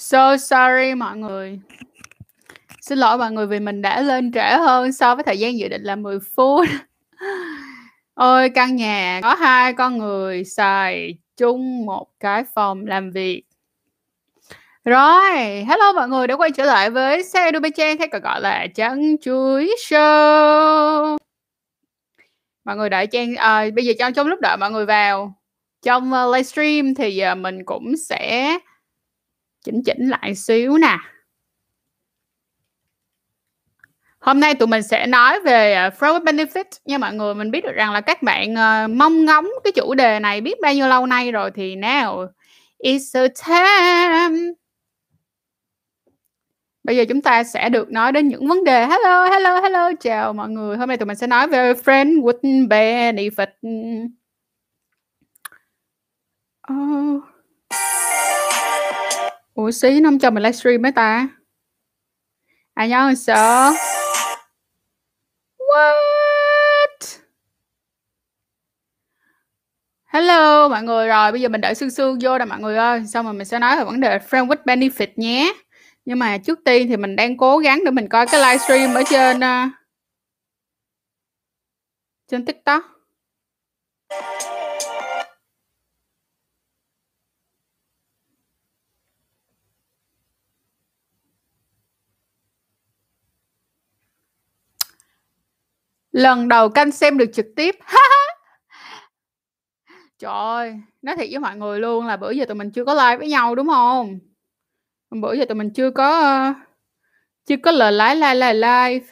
So sorry mọi người. Xin lỗi mọi người vì mình đã lên trễ hơn so với thời gian dự định là 10 phút. Ôi, căn nhà có hai con người xài chung một cái phòng làm việc. Rồi, hello mọi người đã quay trở lại với xe Dubai Trang hay còn gọi là Trắng Chuối Show. Mọi người đợi Trang, à, bây giờ trong trong lúc đợi mọi người vào trong uh, livestream thì uh, mình cũng sẽ chỉnh chỉnh lại xíu nè. Hôm nay tụi mình sẽ nói về à, uh, fraud benefit nha mọi người. Mình biết được rằng là các bạn uh, mong ngóng cái chủ đề này biết bao nhiêu lâu nay rồi thì now it's a time. Bây giờ chúng ta sẽ được nói đến những vấn đề. Hello, hello, hello, chào mọi người. Hôm nay tụi mình sẽ nói về friend with benefit. Oh. Ủa xí nó không cho mình livestream mấy ta? À nhớ sợ. What? Hello mọi người. Rồi Bây giờ mình đợi Sương Sương vô nè mọi người ơi. Xong rồi mình sẽ nói về vấn đề friend with benefit nhé. Nhưng mà trước tiên thì mình đang cố gắng để mình coi cái livestream ở trên uh, Trên TikTok. Lần đầu canh xem được trực tiếp. Trời ơi, nói thiệt với mọi người luôn là bữa giờ tụi mình chưa có like với nhau, đúng không? Bữa giờ tụi mình chưa có, ờ, chưa có lời lái like like, live.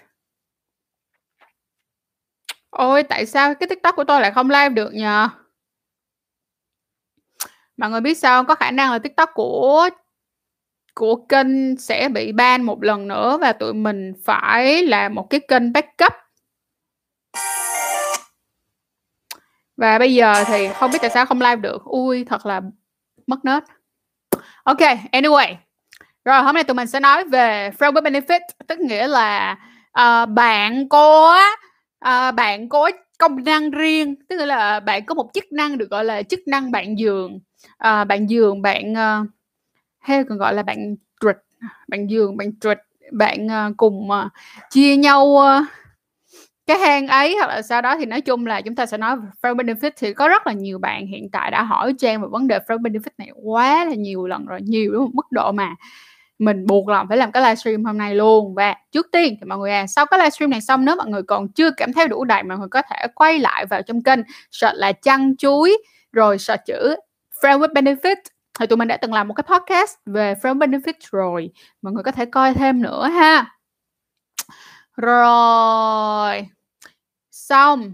Ôi, tại sao cái TikTok của tôi lại không live được nhờ Mọi người biết sao? Có khả năng là TikTok của của kênh sẽ bị ban một lần nữa và tụi mình phải làm một cái kênh backup. Và bây giờ thì không biết tại sao không live được. Ui, thật là mất nết. OK, anyway. Rồi hôm nay tụi mình sẽ nói về friend with benefit, tức nghĩa là uh, bạn có uh, bạn có công năng riêng, tức nghĩa là bạn có một chức năng được gọi là chức năng bạn giường. Uh, bạn giường, bạn uh, hay còn gọi là bạn trịch, bạn giường, bạn trịch, bạn uh, cùng uh, chia nhau uh, cái hang ấy hoặc là sau đó thì nói chung là chúng ta sẽ nói về friend benefit thì có rất là nhiều bạn hiện tại đã hỏi Trang về vấn đề friend benefit này quá là nhiều lần rồi, nhiều đến một mức độ mà mình buộc lòng phải làm cái livestream hôm nay luôn. Và trước tiên thì mọi người à sau cái livestream này xong, nếu mọi người còn chưa cảm thấy đủ đầy, mọi người có thể quay lại vào trong kênh search là chăn chuối, rồi search chữ friend with benefit. Thì tụi mình đã từng làm một cái podcast về friend benefit rồi, mọi người có thể coi thêm nữa ha. Rồi xong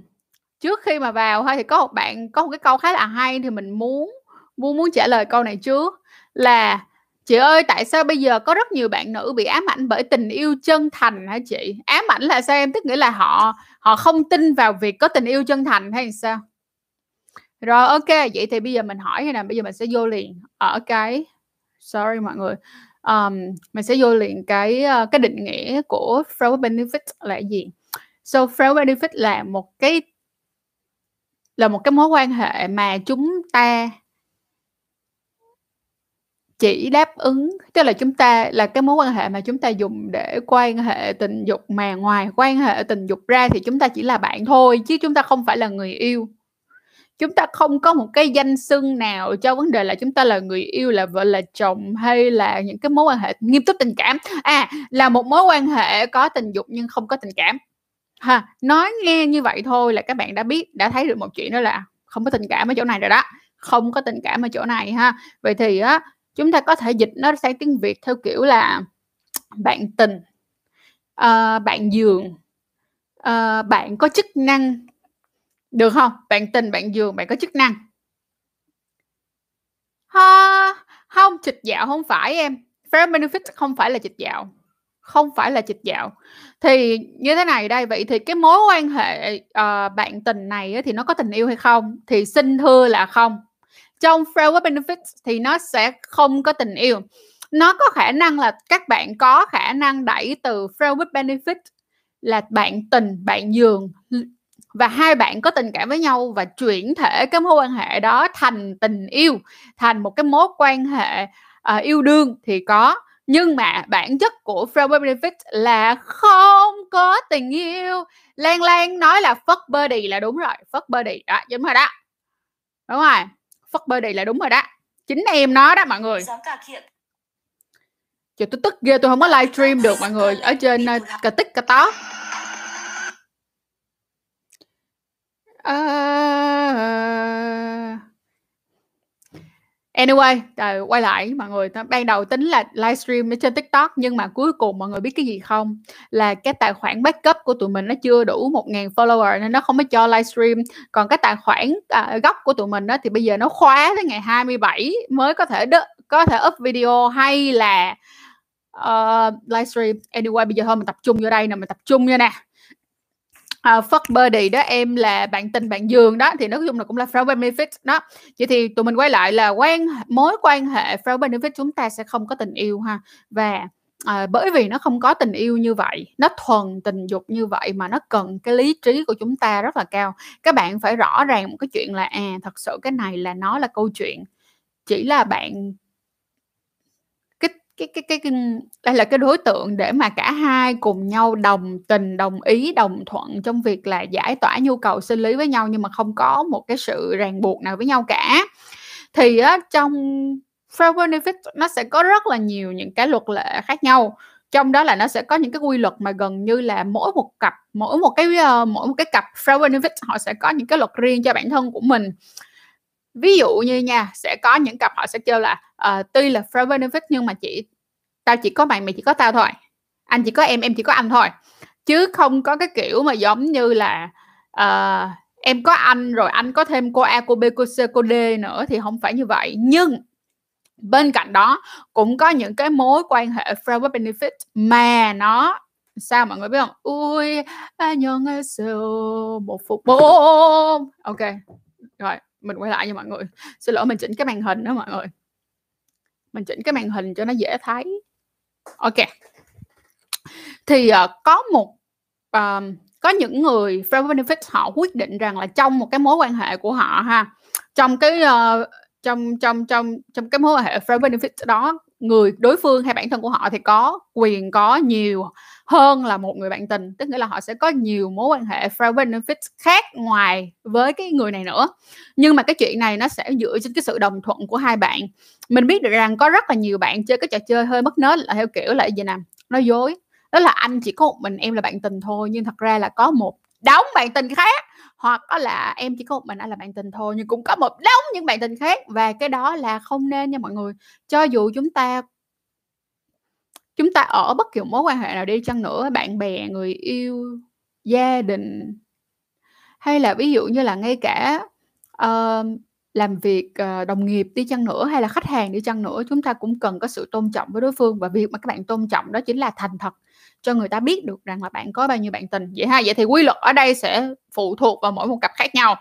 trước khi mà vào thôi thì có một bạn có một cái câu khá là hay thì mình muốn muốn muốn trả lời câu này trước. Là chị ơi tại sao bây giờ có rất nhiều bạn nữ bị ám ảnh bởi tình yêu chân thành hả chị? Ám ảnh là sao em? Tức nghĩa là họ họ không tin vào việc có tình yêu chân thành hay sao? Rồi ok vậy thì bây giờ mình hỏi hay nè bây giờ mình sẽ vô liền? Ờ, Ở cái sorry mọi người. Um, mình sẽ vô liền cái ờ, cái định nghĩa của friend benefit là gì? So friend benefit là một cái, là một cái mối quan hệ mà chúng ta chỉ đáp ứng, tức là chúng ta, là cái mối quan hệ mà chúng ta dùng để quan hệ tình dục mà ngoài quan hệ tình dục ra thì chúng ta chỉ là bạn thôi, chứ chúng ta không phải là người yêu. Chúng ta không có một cái danh xưng nào cho vấn đề là chúng ta là người yêu, là vợ, là chồng hay là những cái mối quan hệ nghiêm túc tình cảm. À là một mối quan hệ có tình dục nhưng không có tình cảm ha nói nghe như vậy thôi là các bạn đã biết đã thấy được một chuyện đó là không có tình cảm ở chỗ này rồi đó. Không có tình cảm ở chỗ này ha. Vậy thì á chúng ta có thể dịch nó sang tiếng việt theo kiểu là bạn tình uh, bạn giường uh, ờ, bạn có chức năng. Được không? Bạn tình bạn giường bạn có chức năng. Ha không trịch dạo không phải em. Fair benefit không phải là trịch dạo không phải là trịch dạo. Thì như thế này đây vậy thì cái mối quan hệ uh, bạn tình này thì nó có tình yêu hay không? Thì xin thưa là không. Trong friend with benefits thì nó sẽ không có tình yêu. Nó có khả năng là các bạn có khả năng đẩy từ friend with là bạn tình bạn giường và hai bạn có tình cảm với nhau và chuyển thể cái mối quan hệ đó thành tình yêu thành một cái mối quan hệ uh, yêu đương thì có nhưng mà bản chất của with benefit là không có tình yêu. Lan lan nói là fuck buddy là đúng rồi fuck buddy đó đúng rồi đó. Đúng rồi fuck buddy là đúng rồi đó. Chính em nói đó mọi người. Trời tôi tức ghê tôi không có livestream được mọi người ở trên uh, cà tích cà tó. Uh, Anyway, à, quay lại mọi người, à, ban đầu tính là livestream ở trên TikTok nhưng mà cuối cùng mọi người biết cái gì không? Là cái tài khoản backup của tụi mình nó chưa đủ 1.000 follower nên nó không có cho livestream. Còn cái tài khoản à, gốc của tụi mình đó thì bây giờ nó khóa tới ngày 27 mới có thể đ- có thể up video hay là ờ, uh, livestream. Anyway, bây giờ thôi mình tập trung vô đây nè, mình tập trung vô nè uh, fuck buddy đó em là bạn tình bạn giường đó thì nói chung là cũng là friend benefit đó. Vậy thì tụi mình quay lại là quan mối quan hệ friend benefit chúng ta sẽ không có tình yêu ha. Và à, bởi vì nó không có tình yêu như vậy nó thuần tình dục như vậy mà nó cần cái lý trí của chúng ta rất là cao các bạn phải rõ ràng một cái chuyện là à thật sự cái này là nó là câu chuyện chỉ là bạn cái cái cái đây là cái đối tượng để mà cả hai cùng nhau đồng tình, đồng ý, đồng thuận trong việc là giải tỏa nhu cầu sinh lý với nhau nhưng mà không có một cái sự ràng buộc nào với nhau cả. Thì á trong friend benefit nó sẽ có rất là nhiều những cái luật lệ khác nhau. Trong đó là nó sẽ có những cái quy luật mà gần như là mỗi một cặp, mỗi một cái uh, mỗi một cái cặp friend benefit họ sẽ có những cái luật riêng cho bản thân của mình ví dụ như nha sẽ có những cặp họ sẽ kêu là uh, tuy là friend benefit nhưng mà chỉ tao chỉ có mày mày chỉ có tao thôi. Anh chỉ có em em chỉ có anh thôi. Chứ không có cái kiểu mà giống như là uh, em có anh rồi anh có thêm cô A cô B cô C cô D nữa thì không phải như vậy. Nhưng bên cạnh đó cũng có những cái mối quan hệ friend with benefit mà nó sao mọi người biết không? Ui anh nhân một phục bố ok rồi mình quay lại nha mọi người. Xin lỗi mình chỉnh cái màn hình đó mọi người. Mình chỉnh cái màn hình cho nó dễ thấy. Ok. Thì uh, có một uh, có những người friend benefit họ quyết định rằng là trong một cái mối quan hệ của họ ha trong cái uh, trong trong trong trong cái mối quan hệ friend benefit đó người đối phương hay bản thân của họ thì có quyền có nhiều hơn là một người bạn tình. Tức nghĩa là họ sẽ có nhiều mối quan hệ friend benefits khác ngoài với cái người này nữa. Nhưng mà cái chuyện này nó sẽ dựa trên cái sự đồng thuận của hai bạn. Mình biết được rằng có rất là nhiều bạn chơi cái trò chơi hơi mất nết là theo kiểu là gì nè, nói dối. Đó là anh chỉ có một mình em là bạn tình thôi, nhưng thật ra là có một đóng bạn tình khác. Hoặc có là em chỉ có một mình anh là bạn tình thôi, nhưng cũng có một đống những bạn tình khác. Và cái đó là không nên nha mọi người. Cho dù chúng ta ta ở bất kỳ mối quan hệ nào đi chăng nữa bạn bè người yêu gia đình hay là ví dụ như là ngay cả uh, làm việc uh, đồng nghiệp đi chăng nữa hay là khách hàng đi chăng nữa chúng ta cũng cần có sự tôn trọng với đối phương. Và việc mà các bạn tôn trọng đó chính là thành thật cho người ta biết được rằng là bạn có bao nhiêu bạn tình. Vậy ha vậy thì quy luật ở đây sẽ phụ thuộc vào mỗi một cặp khác nhau.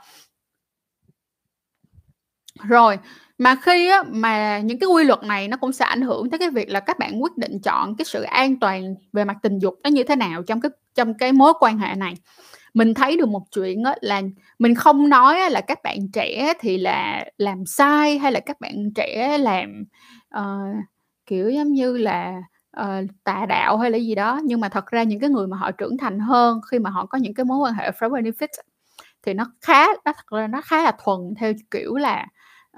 Rồi mà khi á, mà những cái quy luật này nó cũng sẽ ảnh hưởng tới cái việc là các bạn quyết định chọn cái sự an toàn về mặt tình dục nó như thế nào trong cái trong cái mối quan hệ này. Mình thấy được một chuyện á, là mình không nói á, là các bạn trẻ thì là làm sai hay là các bạn trẻ làm uh, kiểu giống như là uh, tà đạo hay là gì đó. Nhưng mà thật ra những cái người mà họ trưởng thành hơn khi mà họ có những cái mối quan hệ for benefit thì nó khá nó thật ra nó khá là thuần theo kiểu là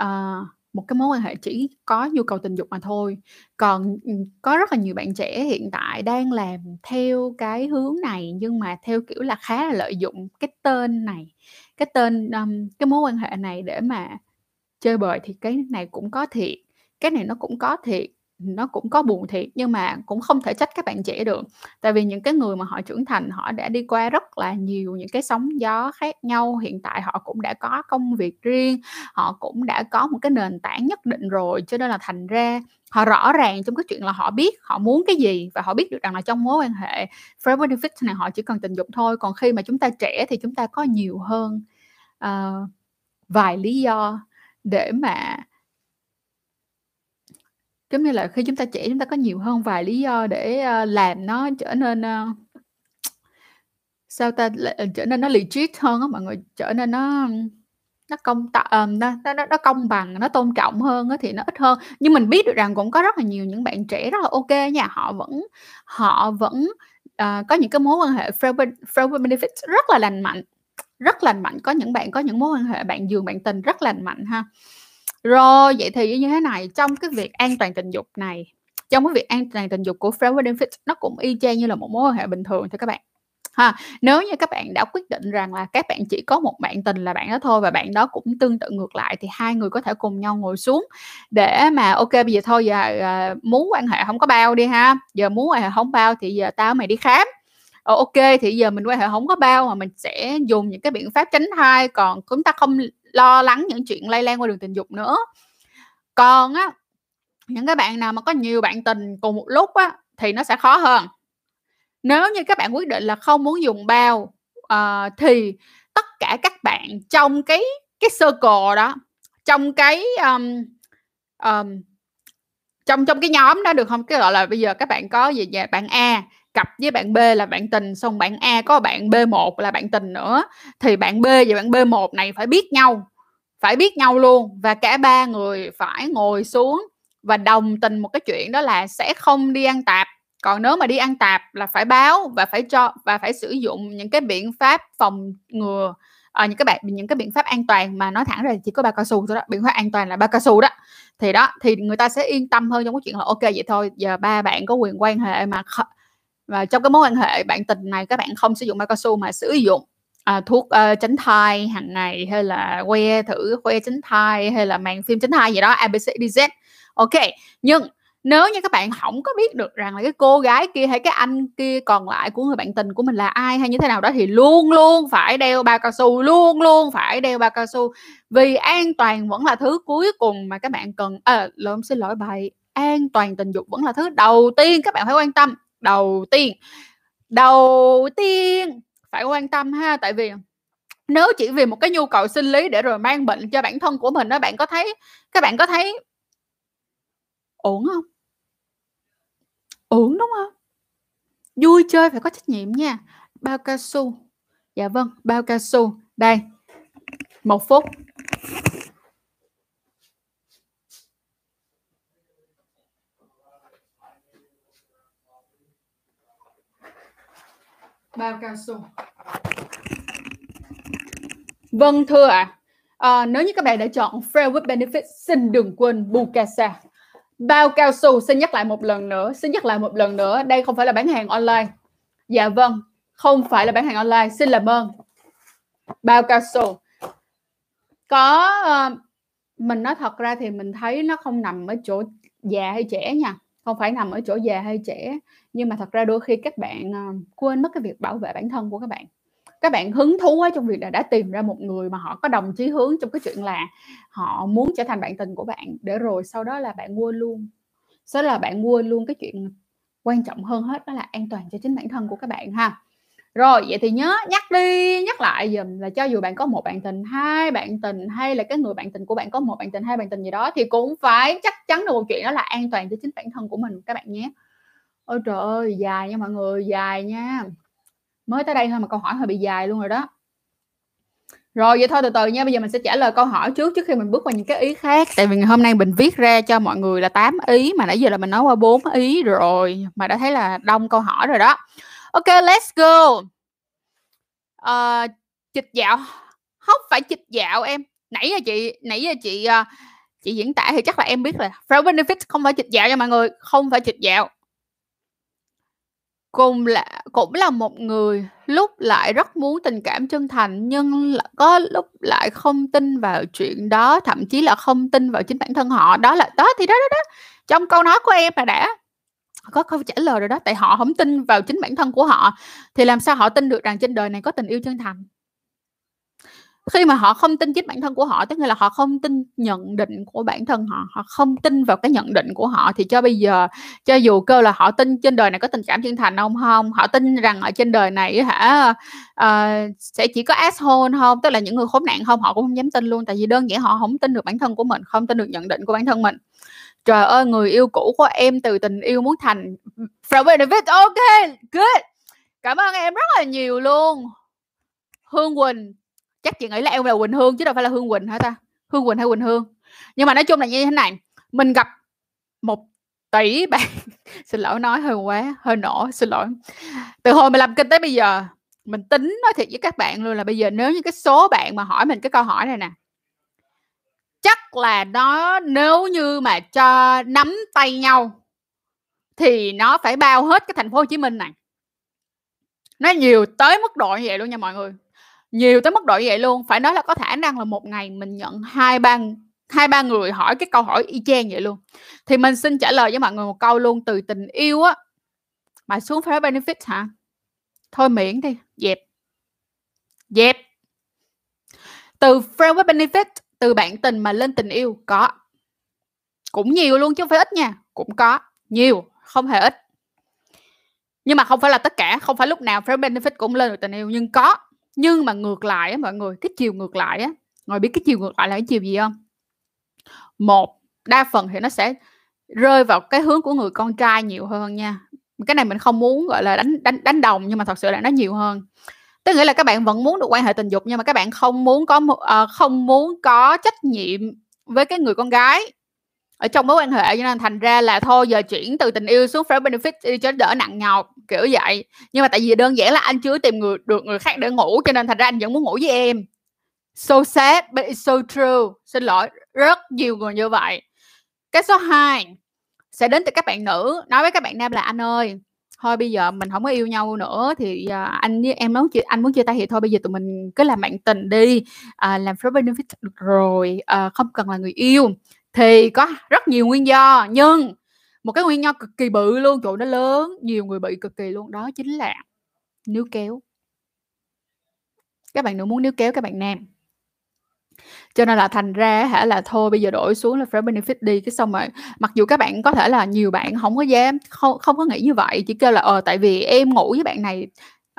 uh, một cái mối quan hệ chỉ có nhu cầu tình dục mà thôi. Còn có rất là nhiều bạn trẻ hiện tại đang làm theo cái hướng này nhưng mà theo kiểu là khá là lợi dụng cái tên này cái tên um, cái mối quan hệ này để mà chơi bời thì cái này cũng có thiệt cái này nó cũng có thiệt nó cũng có buồn thiệt nhưng mà cũng không thể trách các bạn trẻ được. Tại vì những cái người mà họ trưởng thành họ đã đi qua rất là nhiều những cái sóng gió khác nhau hiện tại họ cũng đã có công việc riêng họ cũng đã có một cái nền tảng nhất định rồi cho nên là thành ra họ rõ ràng trong cái chuyện là họ biết họ muốn cái gì và họ biết được rằng là trong mối quan hệ friend benefit này họ chỉ cần tình dục thôi còn khi mà chúng ta trẻ thì chúng ta có nhiều hơn uh, vài lý do để mà Giống như là khi chúng ta trẻ chúng ta có nhiều hơn vài lý do để, ơ, làm nó trở nên, ơ sao ta, ờ, trở nên nó legit hơn á mọi người, trở nên nó nó công tạ nó nó nó nó công bằng, nó tôn trọng hơn á thì nó ít hơn. Nhưng mình biết được rằng cũng có rất là nhiều những bạn trẻ rất là OK nha, họ vẫn họ vẫn, ờ, có những cái mối quan hệ friend ben friend with benefits rất là lành mạnh, rất lành mạnh. Có những bạn có những mối quan hệ bạn giường, bạn tình rất lành mạnh ha. Rồi, vậy thì như thế này, trong cái việc an toàn tình dục này, trong cái việc an toàn tình dục của friend with benefits nó cũng y chang như là một mối quan hệ bình thường thôi các bạn. Ha nếu như các bạn đã quyết định rằng là các bạn chỉ có một bạn tình là bạn đó thôi và bạn đó cũng tương tự ngược lại thì hai người có thể cùng nhau ngồi xuống để mà ok bây giờ thôi giờ ờ, à, muốn quan hệ không có bao đi ha giờ muốn quan hệ không bao thì giờ tao mày đi khám. Ờ, ok thì giờ mình quan hệ không có bao mà mình sẽ dùng những cái biện pháp tránh thai còn chúng ta không lo lắng những chuyện lây lan qua đường tình dục nữa. Còn á những cái bạn nào mà có nhiều bạn tình cùng một lúc á thì nó sẽ khó hơn. Nếu như các bạn quyết định là không muốn dùng bao uh, thì tất cả các bạn trong cái cái circle đó trong cái um, um, trong trong cái nhóm đó được không? Cái gọi là bây giờ các bạn có gì? Vậy bạn A cặp với bạn B là bạn tình xong bạn A có bạn B1 là bạn tình nữa. Thì bạn B và bạn B1 này phải biết nhau phải biết nhau luôn. Và cả ba người phải ngồi xuống và đồng tình một cái chuyện đó là sẽ không đi ăn tạp. Còn nếu mà đi ăn tạp là phải báo và phải cho và phải sử dụng những cái biện pháp phòng ngừa à, những cái bạn những cái biện pháp an toàn mà nói thẳng ra chỉ có ba cao su thôi đó. Biện pháp an toàn là ba cao su đó. Thì đó thì người ta sẽ yên tâm hơn trong cái chuyện là ok vậy thôi giờ ba bạn có quyền quan hệ mà và trong cái mối quan hệ bạn tình này các bạn không sử dụng bao cao su mà sử dụng à, thuốc uh, tránh thai hàng ngày hay là que thử que tránh thai hay là màn phim tránh thai gì đó abcdz ok nhưng nếu như các bạn không có biết được rằng là cái cô gái kia hay cái anh kia còn lại của người bạn tình của mình là ai hay như thế nào đó thì luôn luôn phải đeo bao cao su luôn luôn phải đeo bao cao su. Vì an toàn vẫn là thứ cuối cùng mà các bạn cần à, lộn xin lỗi bài an toàn tình dục vẫn là thứ đầu tiên các bạn phải quan tâm đầu tiên đầu tiên phải quan tâm ha tại vì nếu chỉ vì một cái nhu cầu sinh lý để rồi mang bệnh cho bản thân của mình đó bạn có thấy các bạn có thấy ổn không Ổn, đúng không? Vui chơi phải có trách nhiệm nha. Bao cao su. Dạ vâng, bao cao su. Đây. Một phút. Bao cao su. Vâng thưa ạ. À. À, nếu như các bạn đã chọn Fair with Benefits, xin đừng quên Bukasa. Bao cao su? Xin nhắc lại một lần nữa xin nhắc lại một lần nữa. Đây không phải là bán hàng online. Dạ vâng không phải là bán hàng online. Xin làm ơn. Bao cao su? Có uh, mình nói thật ra thì mình thấy nó không nằm ở chỗ già hay trẻ nha không phải nằm ở chỗ già hay trẻ, nhưng mà thật ra đôi khi các bạn ờ, quên mất cái việc bảo vệ bản thân của các bạn. Các bạn hứng thú quá trong việc là đã tìm ra một người mà họ có đồng chí hướng trong cái chuyện là họ muốn trở thành bạn tình của bạn để rồi sau đó là bạn quên luôn. Sau đó là bạn quên luôn cái chuyện quan trọng hơn hết đó là an toàn cho chính bản thân của các bạn ha rồi, vậy thì nhớ nhắc đi, nhắc lại dùm là cho dù bạn có một bạn tình, hai bạn tình, hay là cái người bạn tình của bạn có một bạn tình, hai bạn tình gì đó thì cũng phải chắc chắn được một chuyện đó là an toàn cho chính bản thân của mình, các bạn nhé. Ôi trời ơi, dài nha mọi người, dài nha. Mới tới đây thôi mà câu hỏi hơi bị dài luôn rồi đó. Rồi, vậy thôi từ từ nha, bây giờ mình sẽ trả lời câu hỏi trước trước khi mình bước qua những cái ý khác. Tại vì ngày hôm nay mình viết ra cho mọi người là 8 ý, mà nãy giờ là mình nói qua 4 ý rồi, mà đã thấy là đông câu hỏi rồi đó ok let's go. Uh, chịch dạo. Không phải chịch dạo em. Nãy giờ chị nãy giờ chị uh, chị diễn tả thì chắc là em biết rồi. friend benefit không phải chịch dạo nha mọi người. Không phải chịch dạo. Cùng là cũng là một người lúc lại rất muốn tình cảm chân thành nhưng là có lúc lại không tin vào chuyện đó thậm chí là không tin vào chính bản thân họ. Đó là đó thì đó đó đó. Trong câu nói của em là đã có câu trả lời rồi đó tại họ không tin vào chính bản thân của họ thì làm sao họ tin được rằng trên đời này có tình yêu chân thành? Khi mà họ không tin chính bản thân của họ tức là họ không tin nhận định của bản thân họ họ không tin vào cái nhận định của họ thì cho bây giờ cho dù cơ là họ tin trên đời này có tình cảm chân thành không không họ tin rằng ở trên đời này hả uh, sẽ chỉ có asshole không tức là những người khốn nạn không họ cũng không dám tin luôn tại vì đơn giản họ không tin được bản thân của mình không tin được nhận định của bản thân mình trời ơi, người yêu cũ của em từ tình yêu muốn thành from benefit ok, good. Cảm ơn em rất là nhiều luôn. Hương quỳnh. Chắc chị nghĩ là em là Quỳnh Hương chứ đâu phải là Hương Quỳnh hả ta? Hương Quỳnh hay Quỳnh Hương? Nhưng mà nói chung là như thế này, mình gặp một tỷ bạn. Xin lỗi, nói hơi quá, hơi nổ, xin lỗi. Từ hồi mình làm kinh tới bây giờ, mình tính nói thiệt với các bạn luôn là bây giờ nếu như cái số bạn mà hỏi mình cái câu hỏi này nè chắc là nó, nếu như mà cho nắm tay nhau, thì nó phải bao hết cái thành phố Hồ Chí Minh này. Nó nhiều tới mức độ như vậy luôn nha mọi người. Nhiều tới mức độ như vậy luôn. Phải nói là có khả năng là một ngày mình nhận hai, ba hai, ba người hỏi cái câu hỏi y chang vậy luôn. Thì mình xin trả lời với mọi người một câu luôn. Từ tình yêu á, mà xuống phải benefit hả? Thôi miễn đi. Dẹp. Dẹp. Từ friend với benefit từ bạn tình mà lên tình yêu, có. Cũng nhiều luôn chứ không phải ít nha, cũng có, nhiều, không hề ít. Nhưng mà không phải là tất cả, không phải lúc nào friend benefit cũng lên được tình yêu, nhưng có. Nhưng mà ngược lại á mọi người, cái chiều ngược lại á ngồi biết cái chiều ngược lại là cái chiều gì không? Một, đa phần thì nó sẽ rơi vào cái hướng của người con trai nhiều hơn nha. Cái này mình không muốn gọi là đánh đánh đánh đồng nhưng mà thật sự là nó nhiều hơn tức nghĩa là các bạn vẫn muốn được quan hệ tình dục nhưng mà các bạn không muốn có uh, không muốn có trách nhiệm với cái người con gái ở trong mối quan hệ. Cho nên thành ra là thôi giờ chuyển từ tình yêu xuống friend benefit đi cho đỡ nặng nhọc kiểu vậy. Nhưng mà tại vì đơn giản là anh chưa tìm người được người khác để ngủ cho nên thành ra anh vẫn muốn ngủ với em. So sad but it's so true. Xin lỗi rất nhiều người như vậy. Cái số 2 sẽ đến từ các bạn nữ. Nói với các bạn nam là anh ơi thôi bây giờ mình không có yêu nhau nữa thì uh, anh với em muốn chia anh muốn chia tay thì thôi bây giờ tụi mình cứ làm bạn tình đi. Uh, làm friend benefit được rồi uh, không cần là người yêu. Thì có rất nhiều nguyên do nhưng một cái nguyên do cực kỳ bự luôn chỗ nó lớn nhiều người bị cực kỳ luôn đó chính là níu kéo. Các bạn nữ muốn níu kéo các bạn nam cho nên là thành ra hả là thôi bây giờ đổi xuống là friend benefit đi. Cái xong rồi mặc dù các bạn có thể là nhiều bạn không có dám không không có nghĩ như vậy chỉ kêu là ờ tại vì em ngủ với bạn này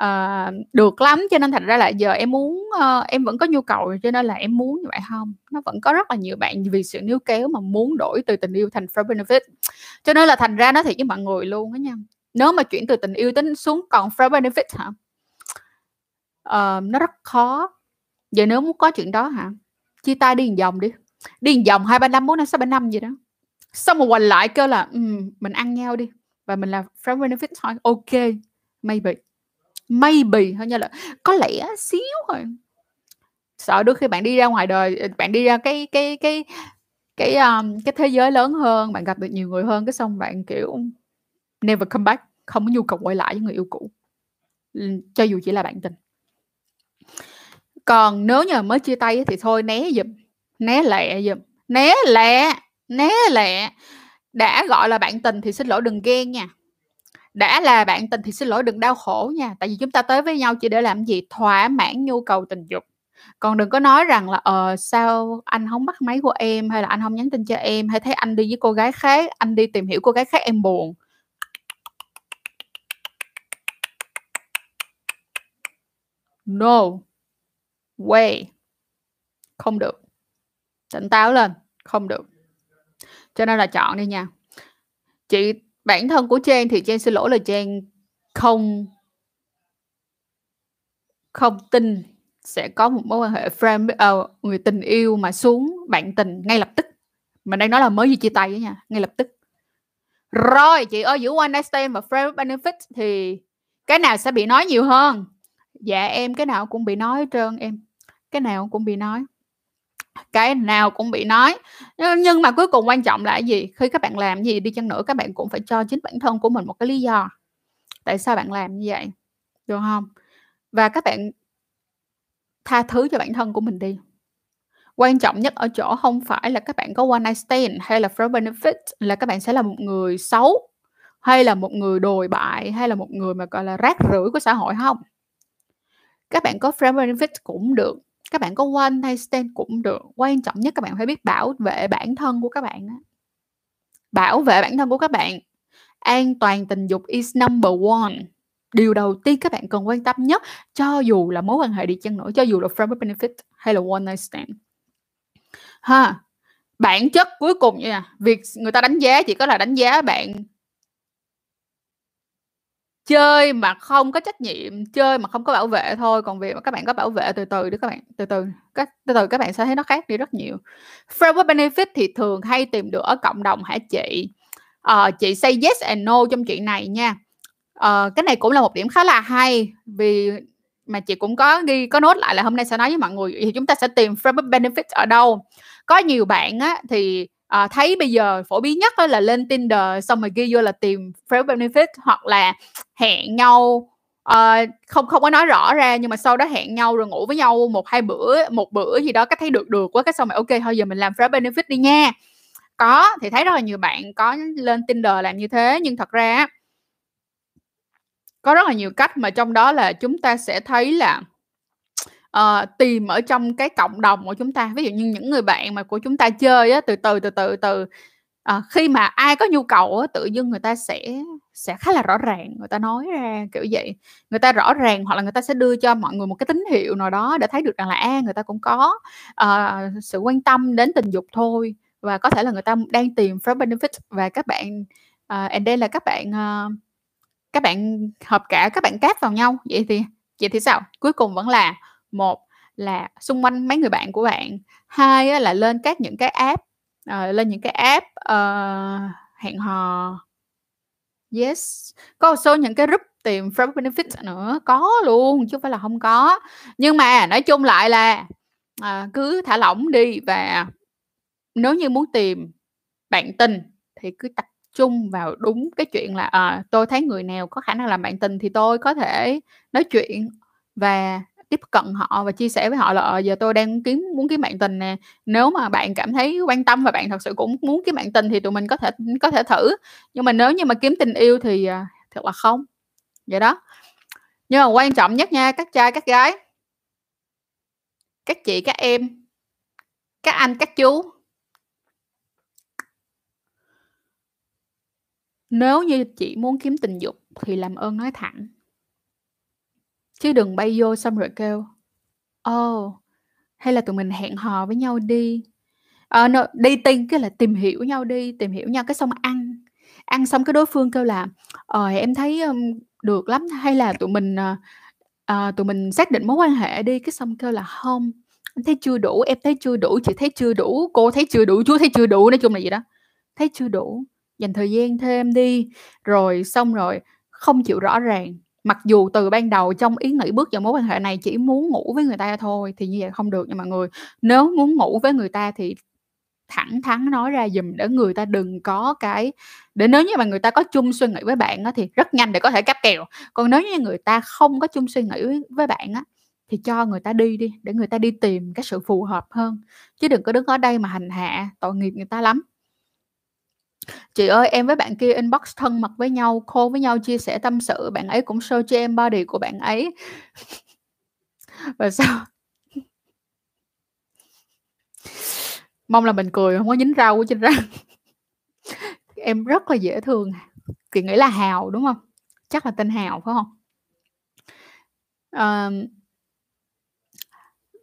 uh, được lắm cho nên thành ra là giờ em muốn uh, em vẫn có nhu cầu cho nên là em muốn như vậy không? Nó vẫn có rất là nhiều bạn vì sự níu kéo mà muốn đổi từ tình yêu thành friend benefit. Cho nên là thành ra nó thiệt với mọi người luôn đó nha. Nếu mà chuyển từ tình yêu tính xuống còn friend benefit hả? Uh, nó rất khó. Giờ nếu muốn có chuyện đó hả? Chia tay đi vòng đi. Đi vòng hai ba năm bốn năm sáu ba năm gì đó. Xong rồi quay lại kêu là um, mình ăn nhau đi. Và mình là friend benefit thôi. Ok maybe. Maybe thôi như là có lẽ xíu thôi. Sợ đôi khi bạn đi ra ngoài đời ờ, bạn đi ra cái cái cái cái um, cái thế giới lớn hơn bạn gặp được nhiều người hơn cái xong bạn kiểu never come back không có nhu cầu quay lại với người yêu cũ. Cho dù chỉ là bạn tình còn nếu như mới chia tay thì thôi, né giùm, né lẹ giùm, né lẹ né lẹ. Đã gọi là bạn tình thì xin lỗi đừng ghen nha. Đã là bạn tình thì xin lỗi đừng đau khổ nha. Tại vì chúng ta tới với nhau chỉ để làm gì? Thỏa mãn nhu cầu tình dục. Còn đừng có nói rằng là ờ sao anh không bắt máy của em? Hay là anh không nhắn tin cho em? Hay thấy anh đi với cô gái khác, anh đi tìm hiểu cô gái khác em buồn. No way. Không được. Tỉnh táo lên. Không được. Cho nên là chọn đi nha. Chị bản thân của Trang thì Trang xin lỗi là Trang không không tin sẽ có một mối quan hệ friend uh, người tình yêu mà xuống bạn tình ngay lập tức. Mình đang nói là mới gì chia tay đó nha ngay lập tức. Rồi chị ơi giữa one night stand và friend benefit thì cái nào sẽ bị nói nhiều hơn? Dạ em cái nào cũng bị nói hết trơn em cái nào cũng bị nói. Cái nào cũng bị nói. Nhưng mà cuối cùng quan trọng là cái gì? Khi các bạn làm gì đi chăng nữa, các bạn cũng phải cho chính bản thân của mình một cái lý do. Tại sao bạn làm như vậy? Được không? Và các bạn tha thứ cho bản thân của mình đi. Quan trọng nhất ở chỗ không phải là các bạn có one night stand hay là for benefit, là các bạn sẽ là một người xấu, hay là một người đồi bại, hay là một người mà, gọi là, rác rưởi của xã hội không? Các bạn có friend benefit cũng được các bạn có one night stand cũng được. Quan trọng nhất các bạn phải biết bảo vệ bản thân của các bạn đó. bảo vệ bản thân của các bạn. An toàn tình dục is number one. Điều đầu tiên các bạn cần quan tâm nhất, cho dù là mối quan hệ đi chăng nữa, cho dù là friend benefit hay là one night stand. Ha, bản chất cuối cùng nha, việc người ta đánh giá chỉ có là đánh giá bạn chơi mà không có trách nhiệm, chơi mà không có bảo vệ thôi, còn việc mà các bạn có bảo vệ từ từ đi các bạn, từ từ, các từ từ các bạn sẽ thấy nó khác đi rất nhiều. framework benefit thì thường hay tìm được ở cộng đồng hả chị? Ờ, chị say yes and no trong chuyện này nha. Ờ, cái này cũng là một điểm khá là hay vì mà chị cũng có ghi có nốt lại là hôm nay sẽ nói với mọi người thì chúng ta sẽ tìm framework benefit ở đâu. Có nhiều bạn á thì à, thấy bây giờ phổ biến nhất là lên Tinder xong rồi ghi vô là tìm friend benefit hoặc là hẹn nhau à, không không có nói rõ ra nhưng mà sau đó hẹn nhau rồi ngủ với nhau một hai bữa một bữa gì đó cái thấy được được quá cái xong rồi ok thôi giờ mình làm friend benefit đi nha. Có thì thấy rất là nhiều bạn có lên Tinder làm như thế nhưng thật ra có rất là nhiều cách mà trong đó là chúng ta sẽ thấy là uh, tìm ở trong cái cộng đồng của chúng ta. Ví dụ như những người bạn mà của chúng ta chơi á từ từ từ từ từ. Uh, khi mà ai có nhu cầu á tự dưng người ta sẽ sẽ khá là rõ ràng người ta nói ra kiểu vậy. Người ta rõ ràng hoặc là người ta sẽ đưa cho mọi người một cái tín hiệu nào đó để thấy được rằng là a người ta cũng có uh, sự quan tâm đến tình dục thôi. Và có thể là người ta đang tìm for benefit và các bạn uh, and đây là các bạn uh, các bạn hợp cả các bạn cát vào nhau. Vậy thì vậy thì sao? Cuối cùng vẫn là một là xung quanh mấy người bạn của bạn. Hai á, là lên các những cái app uh, lên những cái app uh, hẹn hò. Yes. Có một số những cái group tìm friend benefits nữa. Có luôn chứ không phải là không có. Nhưng mà nói chung lại là uh, cứ thả lỏng đi và nếu như muốn tìm bạn tình thì cứ tập trung vào đúng cái chuyện là à, tôi thấy người nào có khả năng làm bạn tình thì tôi có thể nói chuyện và tiếp cận họ và chia sẻ với họ là ờ, giờ tôi đang kiếm muốn kiếm bạn tình nè. Nếu mà bạn cảm thấy quan tâm và bạn thật sự cũng muốn kiếm bạn tình thì tụi mình có thể có thể thử. Nhưng mà nếu như mà kiếm tình yêu thì à, thật là không. Vậy đó. Nhưng mà quan trọng nhất nha các trai các gái các chị các em các anh các chú. Nếu như chị muốn kiếm tình dục thì làm ơn nói thẳng. Chứ đừng bay vô xong rồi kêu: "Ồ, hay là tụi mình hẹn hò với nhau đi." Ờ, no, đi cái là tìm hiểu nhau đi, tìm hiểu nhau cái xong ăn. Ăn xong cái đối phương kêu là "Ờ, em thấy, um, được lắm, hay là tụi mình, uh, uh, tụi mình xác định mối quan hệ đi." Cái xong kêu là không em thấy chưa đủ, em thấy chưa đủ, chị thấy chưa đủ, cô thấy chưa đủ, chú thấy chưa đủ." Nói chung là gì đó, thấy chưa đủ, dành thời gian thêm đi. Rồi xong rồi không chịu rõ ràng, mặc dù từ ban đầu trong ý nghĩ bước vào mối quan hệ này chỉ muốn ngủ với người ta thôi thì như vậy không được nha mọi người. Nếu muốn ngủ với người ta thì thẳng thắn nói ra dùm để người ta đừng có cái để nếu như mà người ta có chung suy nghĩ với bạn á, thì rất nhanh để có thể cáp kèo. Còn nếu như người ta không có chung suy nghĩ với, với bạn á thì cho người ta đi đi để người ta đi tìm cái sự phù hợp hơn. Chứ đừng có đứng ở đây mà hành hạ tội nghiệp người ta lắm. Chị ơi, em với bạn kia inbox thân mật với nhau, khô với nhau chia sẻ tâm sự, bạn ấy cũng show cho em body của bạn ấy. Và sao? Mong là mình cười không có dính rau của trên răng. Em rất là dễ thương. Chị nghĩ là Hào đúng không? Chắc là tên Hào phải không? à,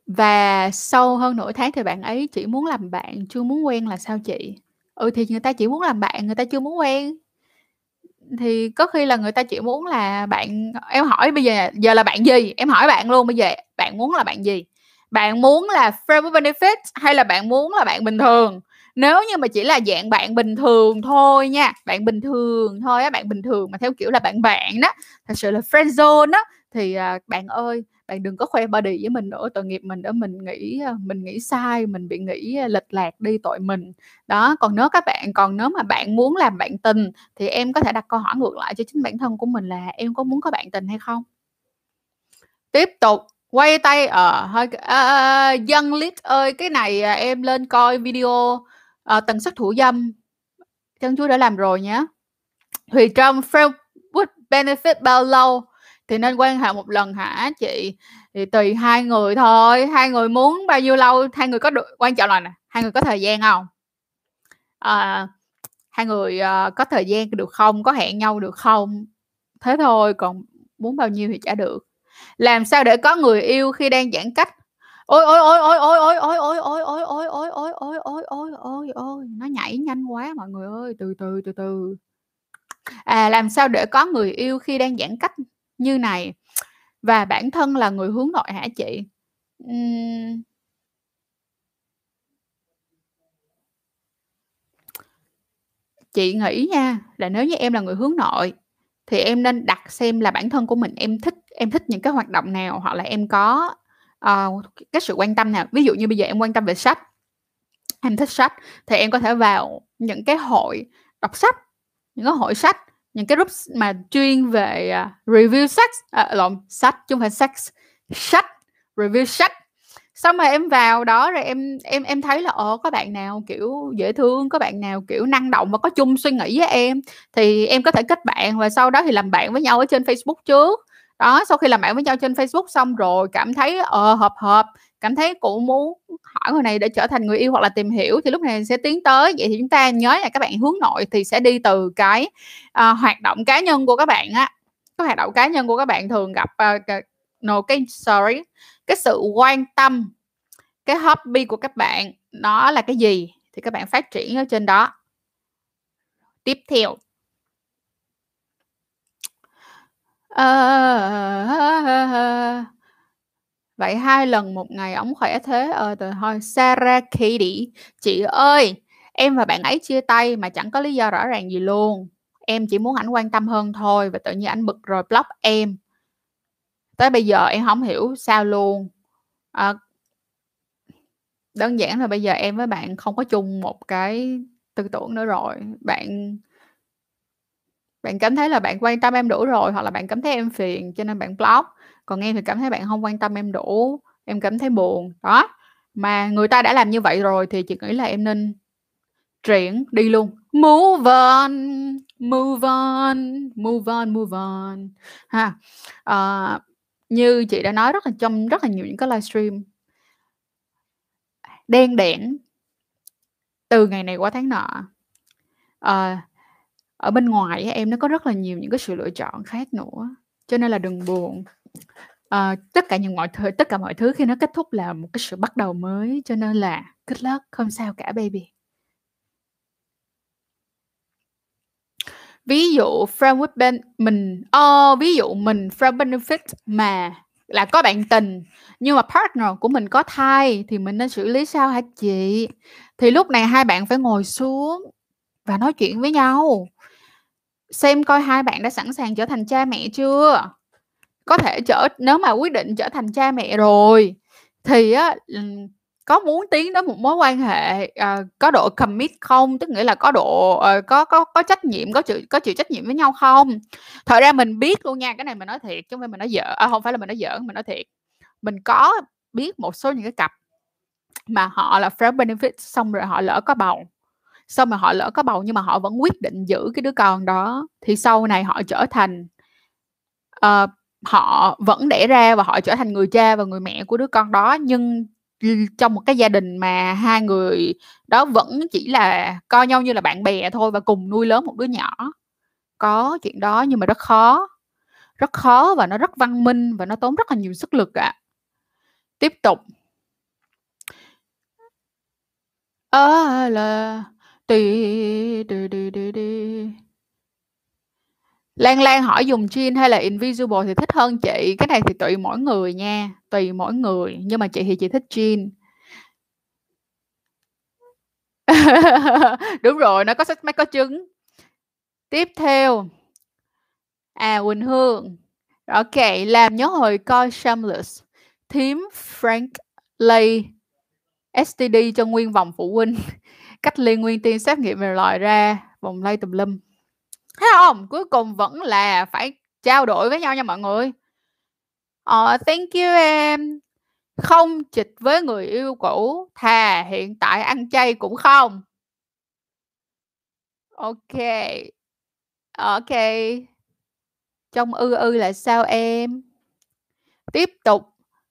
Và sau hơn nửa tháng thì bạn ấy chỉ muốn làm bạn, chưa muốn quen là sao chị? Ừ, thì người ta chỉ muốn làm bạn, người ta chưa muốn quen. Thì có khi là người ta chỉ muốn là bạn em hỏi bây giờ giờ là bạn gì? Em hỏi bạn luôn bây giờ bạn muốn là bạn gì? Bạn muốn là friend with benefit hay là bạn muốn là bạn bình thường? Nếu như mà chỉ là dạng bạn bình thường thôi nha, bạn bình thường thôi á, bạn bình thường mà theo kiểu là bạn bạn đó, thật sự là friend zone đó thì, à, bạn ơi, bạn đừng có khoe body với mình nữa, tội nghiệp mình đó, mình nghĩ, ờ, mình nghĩ sai, mình bị nghĩ, ờ, lệch lạc đi, tội mình. Đó, còn nếu các bạn còn nếu mà bạn muốn làm bạn tình thì em có thể đặt câu hỏi ngược lại cho chính bản thân của mình là em có muốn có bạn tình hay không? Tiếp tục, quay tay, ở hơi Dân Lít ơi, cái này, à, em lên coi video, à, tần suất thủ dâm, chân Chúa đã làm rồi nhé. Thùy Trâm, friend benefit bao lâu? Thì nên quan hệ một lần hả chị? Thì tùy hai người thôi, hai người muốn bao nhiêu lâu, hai người có được quan trọng là nè, hai người có thời gian không à, hai người, uh, có thời gian được không? Có hẹn nhau được không? Thế thôi, còn muốn bao nhiêu thì trả được. Làm sao để có người yêu khi đang giãn cách? Ôi, ôi, ôi, ôi, ôi, ôi, ôi, ôi, ôi, ôi, ôi, ôi, ôi, ôi, ôi, ôi, ôi, ôi, ôi, nó nhảy nhanh quá mọi người ơi, từ từ, từ từ. à làm sao để có người yêu khi đang giãn cách như này. Và bản thân là người hướng nội hả chị? Uhm... chị nghĩ nha là nếu như em là người hướng nội thì em nên đặt xem là bản thân của mình em thích em thích những cái hoạt động nào hoặc là em có uh, cái sự quan tâm nào. Ví dụ như bây giờ em quan tâm về sách em thích sách thì em có thể vào những cái hội đọc sách những cái hội sách những cái group mà chuyên về uh, review sách à, lộn sách chứ không phải sex sách review sách xong rồi em vào đó rồi em em em thấy là ờ có bạn nào kiểu dễ thương có bạn nào kiểu năng động và có chung suy nghĩ với em? Thì em có thể kết bạn và sau đó thì làm bạn với nhau ở trên Facebook trước. Đó sau khi làm bạn với nhau trên Facebook xong rồi cảm thấy ờ hợp hợp cảm thấy cũng muốn hỏi người này để trở thành người yêu hoặc là tìm hiểu thì lúc này sẽ tiến tới. Vậy thì chúng ta nhớ là các bạn hướng nội thì sẽ đi từ cái uh, hoạt động cá nhân của các bạn á. Cái hoạt động cá nhân của các bạn thường gặp uh, no cái sorry cái sự quan tâm cái hobby của các bạn nó là cái gì thì các bạn phát triển ở trên đó. Tiếp theo. Uh, vậy hai lần một ngày ổng khỏe thế ờ từ thôi Sarah Katie chị ơi em và bạn ấy chia tay mà chẳng có lý do rõ ràng gì luôn. Em chỉ muốn ảnh quan tâm hơn thôi và tự nhiên ảnh bực rồi block em. Tới bây giờ em không hiểu sao luôn. À, đơn giản là bây giờ em với bạn không có chung một cái tư tưởng nữa rồi. Bạn bạn cảm thấy là bạn quan tâm em đủ rồi hoặc là bạn cảm thấy em phiền cho nên bạn block còn em thì cảm thấy bạn không quan tâm em đủ em cảm thấy buồn. Đó mà người ta đã làm như vậy rồi thì chị nghĩ là em nên chuyển đi luôn. Move on move on move on move on. Ha à, như chị đã nói rất là trong rất là nhiều những cái livestream đen đẻn từ ngày này qua tháng nọ. À, ở bên ngoài em nó có rất là nhiều những cái sự lựa chọn khác nữa cho nên là đừng buồn uh, tất cả những mọi thứ tất cả mọi thứ khi nó kết thúc là một cái sự bắt đầu mới cho nên là good luck không sao cả baby. Ví dụ friend with ben mình oh, ví dụ mình friend benefit mà là có bạn tình nhưng mà partner của mình có thai thì mình nên xử lý sao hả chị? Thì lúc này hai bạn phải ngồi xuống và nói chuyện với nhau. Xem coi hai bạn đã sẵn sàng trở thành cha mẹ chưa? Có thể trở nếu mà quyết định trở thành cha mẹ rồi thì á có muốn tiến đến một mối quan hệ uh, có độ commit không? Tức nghĩa là có độ uh, có có có trách nhiệm có chịu có chịu trách nhiệm với nhau không? Thật ra mình biết luôn nha cái này mình nói thiệt chứ không phải mình nói dở à, không phải là mình nói giỡn mình nói thiệt. Mình có biết một số những cái cặp mà họ là friend benefit xong rồi họ lỡ có bầu xong rồi họ lỡ có bầu nhưng mà họ vẫn quyết định giữ cái đứa con đó thì sau này họ trở thành uh, họ vẫn đẻ ra và họ trở thành người cha và người mẹ của đứa con đó nhưng trong một cái gia đình mà hai người đó vẫn chỉ là coi nhau như là bạn bè thôi và cùng nuôi lớn một đứa nhỏ. Có chuyện đó nhưng mà rất khó rất khó và nó rất văn minh và nó tốn rất là nhiều sức lực ạ. À. tiếp tục. À, là tì đi đi đi đi Lan Lan hỏi dùng jean hay là invisible thì thích hơn chị? Cái này thì tùy mỗi người nha, tùy mỗi người, nhưng mà chị thì chị thích jean. Đúng rồi, nó có sách máy có trứng. Tiếp theo. À, Quỳnh Hương. Ok, làm nhớ hồi coi Shameless. Thím Frank lây STD cho nguyên vòng phụ huynh. Cách ly nguyên tiên xét nghiệm về loại ra vòng lây tùm lum. Thấy không? Cuối cùng vẫn là phải trao đổi với nhau nha mọi người. Ờ, thank you em. Không chịch với người yêu cũ, thà hiện tại ăn chay cũng không. Ok. Ok. Trong ư ư là sao em? Tiếp tục.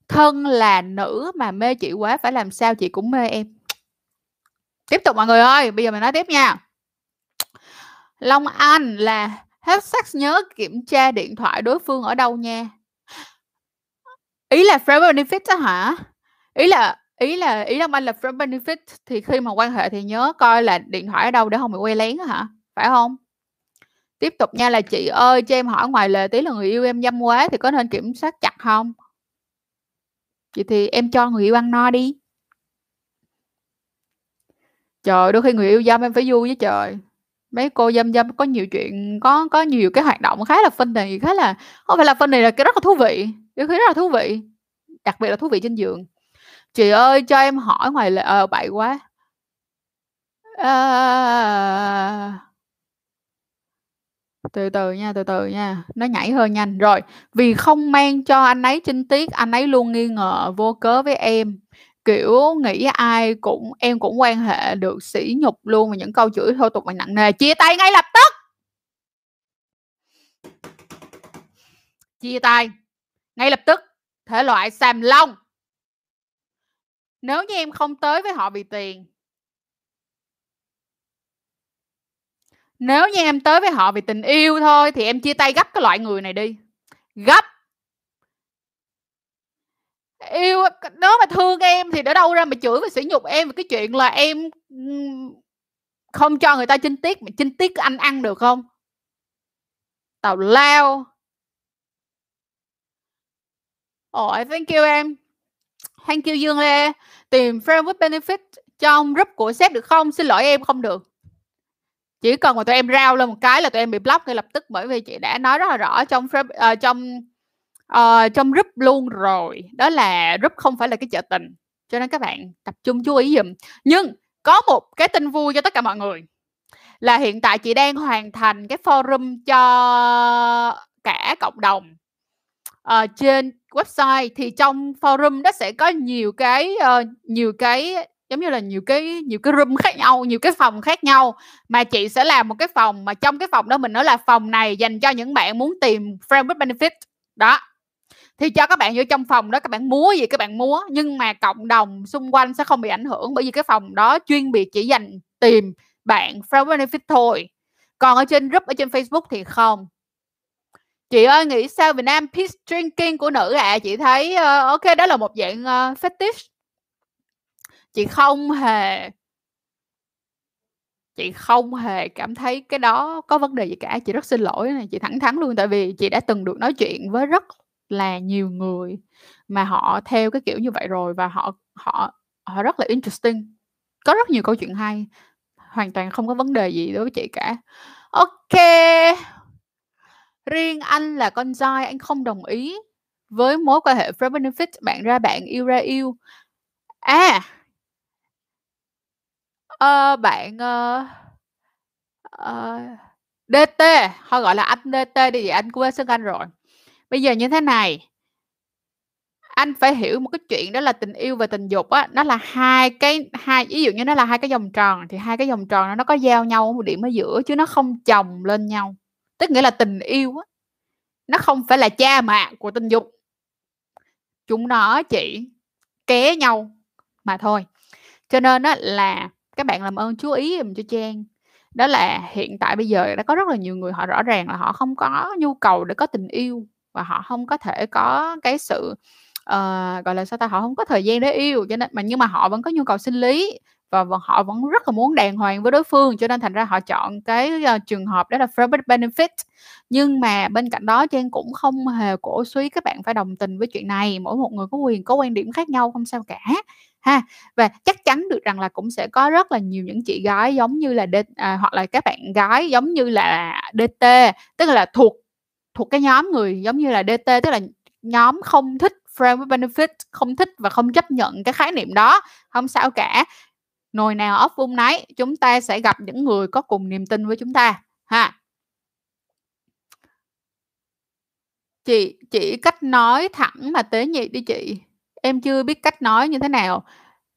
Thân là nữ mà mê chị quá phải làm sao chị cũng mê em. Tiếp tục mọi người ơi, bây giờ mình nói tiếp nha. Long Anh là hết sex nhớ kiểm tra điện thoại đối phương ở đâu nha. Ý là friend benefit đó hả? Ý là ý là, ý Long Anh là friend benefit thì khi mà quan hệ thì nhớ coi là điện thoại ở đâu để không bị quay lén hả? Phải không? tiếp tục nha là chị ơi, cho em hỏi ngoài lề tí là người yêu em dâm quá thì có nên kiểm soát chặt không vậy thì em cho người yêu ăn no đi trời, đôi khi người yêu dâm em phải vui với trời mấy cô dâm dâm có nhiều chuyện, có có nhiều cái hoạt động khá là phân này khá là, không phải là phân này là cái rất là thú vị đôi khi rất là thú vị, đặc biệt là thú vị trên giường. Chị ơi, cho em hỏi ngoài là ờ bậy quá. À... từ từ nha, từ từ nha, nó nhảy hơi nhanh. Rồi, vì không mang cho anh ấy trinh tiết, anh ấy luôn nghi ngờ vô cớ với em kiểu, nghĩ ai cũng, em cũng quan hệ được sỉ nhục luôn và những câu chửi thô tục và nặng nề, chia tay ngay lập tức! Chia tay ngay lập tức, thể loại sàm long. Nếu như em không tới với họ vì tiền, nếu như em tới với họ vì tình yêu thôi thì em chia tay gấp cái loại người này đi. Gấp! Yêu nếu mà thương em thì ở đâu ra mà chửi và sỉ nhục em về cái chuyện là em không cho người ta chinh tiết mà chinh tiết anh ăn được không tào lao Ồ, oh, thank you em. Thank you Dương Lê. Tìm friend with benefit trong group của sếp được không? Xin lỗi em không được. Chỉ cần mà tụi em rao lên một cái là tụi em bị block ngay lập tức bởi vì chị đã nói rất là rõ trong uh, trong uh, trong group luôn rồi. Đó là group không phải là cái chợ tình. Cho nên các bạn tập trung chú ý dùm. Nhưng có một cái tin vui cho tất cả mọi người là hiện tại chị đang hoàn thành cái forum cho cả cộng đồng uh, trên website thì trong forum nó sẽ có nhiều cái uh, nhiều cái giống như là nhiều cái nhiều cái room khác nhau nhiều cái phòng khác nhau mà chị sẽ làm một cái phòng mà trong cái phòng đó mình nói là phòng này dành cho những bạn muốn tìm friend with benefit đó thì cho các bạn vô trong phòng đó các bạn múa gì các bạn múa nhưng mà cộng đồng xung quanh sẽ không bị ảnh hưởng bởi vì cái phòng đó chuyên biệt chỉ dành tìm bạn friend benefit thôi. Còn ở trên group ở trên Facebook thì không. Chị ơi nghĩ sao Việt Nam peace drinking của nữ ạ? À? chị thấy uh, ok đó là một dạng uh, fetish. Chị không hề chị không hề cảm thấy cái đó có vấn đề gì cả. Chị rất xin lỗi này chị thẳng thắn luôn tại vì chị đã từng được nói chuyện với rất là nhiều người mà họ theo cái kiểu như vậy rồi và họ họ họ rất là interesting có rất nhiều câu chuyện hay hoàn toàn không có vấn đề gì đối với chị cả ok Riêng anh là con trai, anh không đồng ý với mối quan hệ friend benefit, bạn ra bạn, yêu ra yêu. À! Ờ, bạn, ờ ờ, DT, thôi gọi là anh DT đi, vậy anh quên xưng anh rồi. Bây giờ như thế này anh phải hiểu một cái chuyện đó là tình yêu và tình dục á, nó là hai cái hai ví dụ như nó là hai cái vòng tròn thì hai cái vòng tròn đó nó có giao nhau một điểm ở giữa chứ nó không chồng lên nhau. Tức nghĩa là tình yêu á, nó không phải là cha mẹ của tình dục. Chúng nó chỉ ké nhau mà thôi. Cho nên á là các bạn làm ơn chú ý giùm cho Trang. Đó là hiện tại bây giờ đã có rất là nhiều người họ rõ ràng là họ không có nhu cầu để có tình yêu và họ không có thể có cái sự uh, gọi là sao ta? Họ không có thời gian để yêu cho nên mà nhưng mà họ vẫn có nhu cầu sinh lý và họ vẫn rất là muốn đàng hoàng với đối phương cho nên thành ra họ chọn cái uh, trường hợp đó là private benefit nhưng mà bên cạnh đó Trang cũng không hề cổ suý các bạn phải đồng tình với chuyện này mỗi một người có quyền có quan điểm khác nhau không sao cả ha và chắc chắn được rằng là cũng sẽ có rất là nhiều những chị gái giống như là D, à, hoặc là các bạn gái giống như là DT tức là thuộc thuộc cái nhóm người giống như là DT tức là nhóm không thích frame with benefit, không thích và không chấp nhận cái khái niệm đó, không sao cả. Nồi nào ốc vung nấy, chúng ta sẽ gặp những người có cùng niềm tin với chúng ta, ha. Chị chỉ cách nói thẳng mà tế nhị đi chị. Em chưa biết cách nói như thế nào.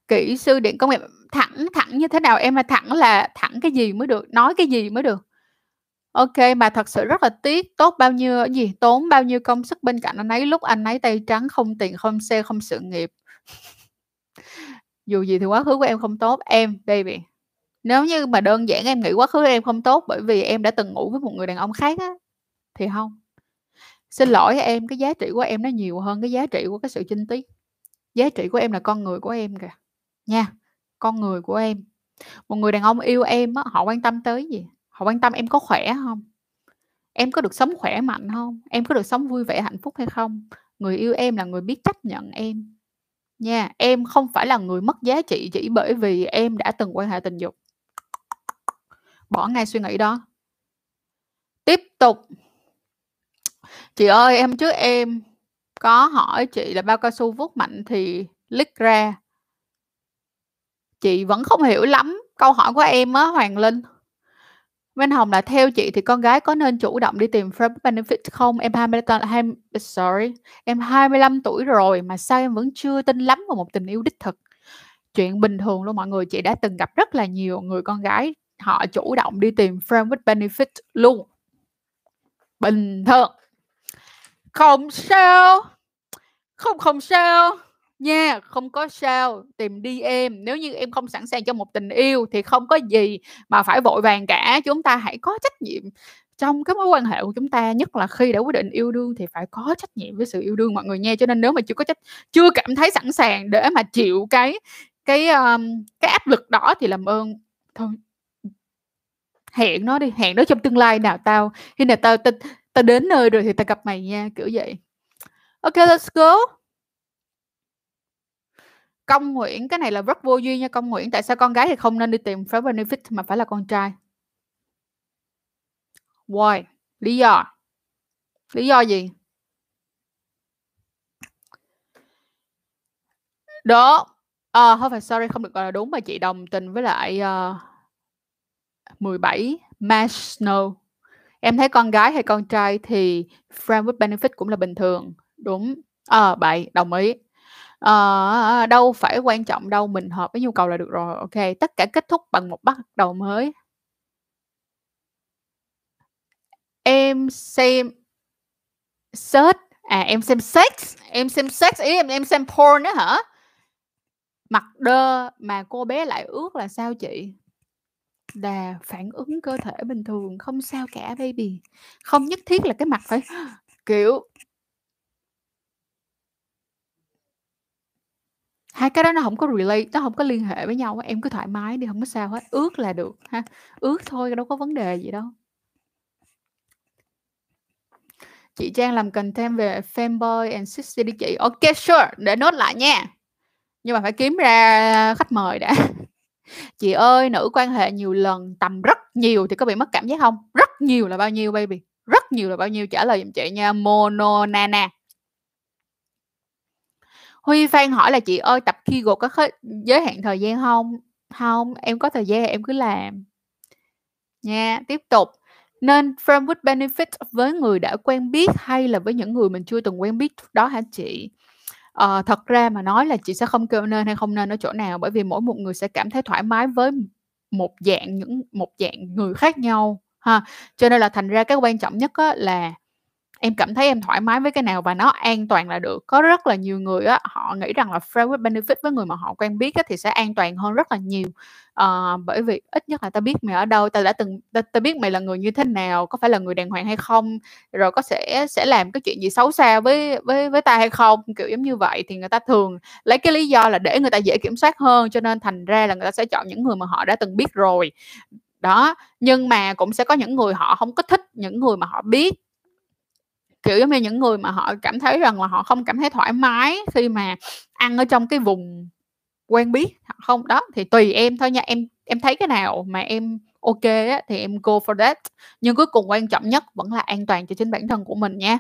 Kỹ sư điện công nghiệp thẳng thẳng như thế nào? Em là thẳng là thẳng cái gì mới được, nói cái gì mới được? Ok, mà thật sự rất là tiếc, tốt bao nhiêu gì, tốn bao nhiêu công sức bên cạnh anh ấy, lúc anh ấy tay trắng, không tiền, không xe, không sự nghiệp. Dù gì thì quá khứ của em không tốt, em, baby. Nếu như mà đơn giản em nghĩ quá khứ em không tốt bởi vì em đã từng ngủ với một người đàn ông khác á, thì không. Xin lỗi em, cái giá trị của em nó nhiều hơn cái giá trị của cái sự chinh tiết. Giá trị của em là con người của em kìa. Nha, con người của em. Một người đàn ông yêu em á, họ quan tâm tới gì? Họ quan tâm em có khỏe không Em có được sống khỏe mạnh không Em có được sống vui vẻ, hạnh phúc hay không? Người yêu em là người biết chấp nhận em. Nha, em không phải là người mất giá trị chỉ bởi vì em đã từng quan hệ tình dục. Bỏ ngay suy nghĩ đó. Tiếp tục. Chị ơi, em trước em có hỏi chị là bao cao su vuốt mạnh thì lít ra. Chị vẫn không hiểu lắm câu hỏi của em á, Hoàng Linh. Minh Hồng là theo chị thì con gái có nên chủ động đi tìm friend benefit không? Em 25 hai sorry, em 25 tuổi rồi mà sao em vẫn chưa tin lắm vào một tình yêu đích thực? Chuyện bình thường luôn mọi người, chị đã từng gặp rất là nhiều người con gái họ chủ động đi tìm friend with benefit luôn. Bình thường. Không sao. Không không sao nha, không có sao, tìm đi em. Nếu như em không sẵn sàng cho một tình yêu thì không có gì mà phải vội vàng cả. Chúng ta hãy có trách nhiệm trong cái mối quan hệ của chúng ta, nhất là khi đã quyết định yêu đương thì phải có trách nhiệm với sự yêu đương mọi người nha. Cho nên nếu mà chưa có trách chưa cảm thấy sẵn sàng để mà chịu cái cái um, cái áp lực đó thì làm ơn thôi hẹn nó đi, hẹn nó trong tương lai nào tao khi nào tao tao, ta đến nơi rồi thì tao gặp mày nha, kiểu vậy. ok let's go. Công Nguyễn, cái này là rất vô duyên nha Công Nguyễn. Tại sao con gái thì không nên đi tìm friend benefit mà phải là con trai? Why? Lý do? Lý do gì? Đó. À, ờ, không phải sorry không được gọi là đúng mà chị đồng tình với lại uh, 17 Mash Snow. Em thấy con gái hay con trai thì friend with benefit cũng là bình thường. Đúng. Ờ, à, bậy, đồng ý. Ờ, đâu phải quan trọng đâu, mình hợp với nhu cầu là được rồi, OK. Tất cả kết thúc bằng một bắt đầu mới. Em xem search à, em xem sex, em xem sex, ý em em xem porn á hả? Mặt đơ mà cô bé lại ước là sao chị? Là phản ứng cơ thể bình thường, không sao cả baby. Không nhất thiết là cái mặt phải, kiểu Hai cái đó nó không có relate, nó không có liên hệ với nhau á, em cứ thoải mái đi, không có sao hết, ước là được ha, ước thôi đâu có vấn đề gì đâu. Chị Trang làm content về fanboy and sissy đi chị. OK, sure, để nốt lại nha. Nhưng mà phải kiếm ra khách mời đã. Chị ơi, nữ quan hệ nhiều lần, tầm rất nhiều thì có bị mất cảm giác không? Rất nhiều là bao nhiêu baby? Rất nhiều là bao nhiêu? Trả lời giùm chị nha, Mono Nana. Huy Phan hỏi là "Chị ơi, tập Kegel có hết giới hạn thời gian không không em có thời gian em cứ làm. Nha, tiếp tục. Nên framework benefit với người đã quen biết hay là với những người mình chưa từng quen biết trước đó hả chị? À, thật ra mà nói là chị sẽ không kêu nên hay không nên ở chỗ nào, bởi vì mỗi một người sẽ cảm thấy thoải mái với một dạng những một dạng người khác nhau ha. Cho nên là thành ra cái quan trọng nhất á là em cảm thấy em thoải mái với cái nào và nó an toàn là được. Có rất là nhiều người á, họ nghĩ rằng là friend with benefit với người mà họ quen biết á, thì sẽ an toàn hơn rất là nhiều. à, bởi vì ít nhất là ta biết mày ở đâu, ta đã từng ta ta biết mày là người như thế nào, có phải là người đàng hoàng hay không, rồi có sẽ sẽ làm cái chuyện gì xấu xa với với với ta hay không, kiểu giống như vậy. Thì người ta thường lấy cái lý do là để người ta dễ kiểm soát hơn, cho nên thành ra là người ta sẽ chọn những người mà họ đã từng biết rồi. Đó, nhưng mà cũng sẽ có những người họ không có thích những người mà họ biết kiểu, giống như những người mà họ cảm thấy rằng là họ không cảm thấy thoải mái khi mà ăn ở trong cái vùng quen biết không, đó, thì tùy em thôi nha. Em em thấy cái nào mà em ok á, thì em go for that. Nhưng cuối cùng quan trọng nhất vẫn là an toàn cho chính bản thân của mình nha.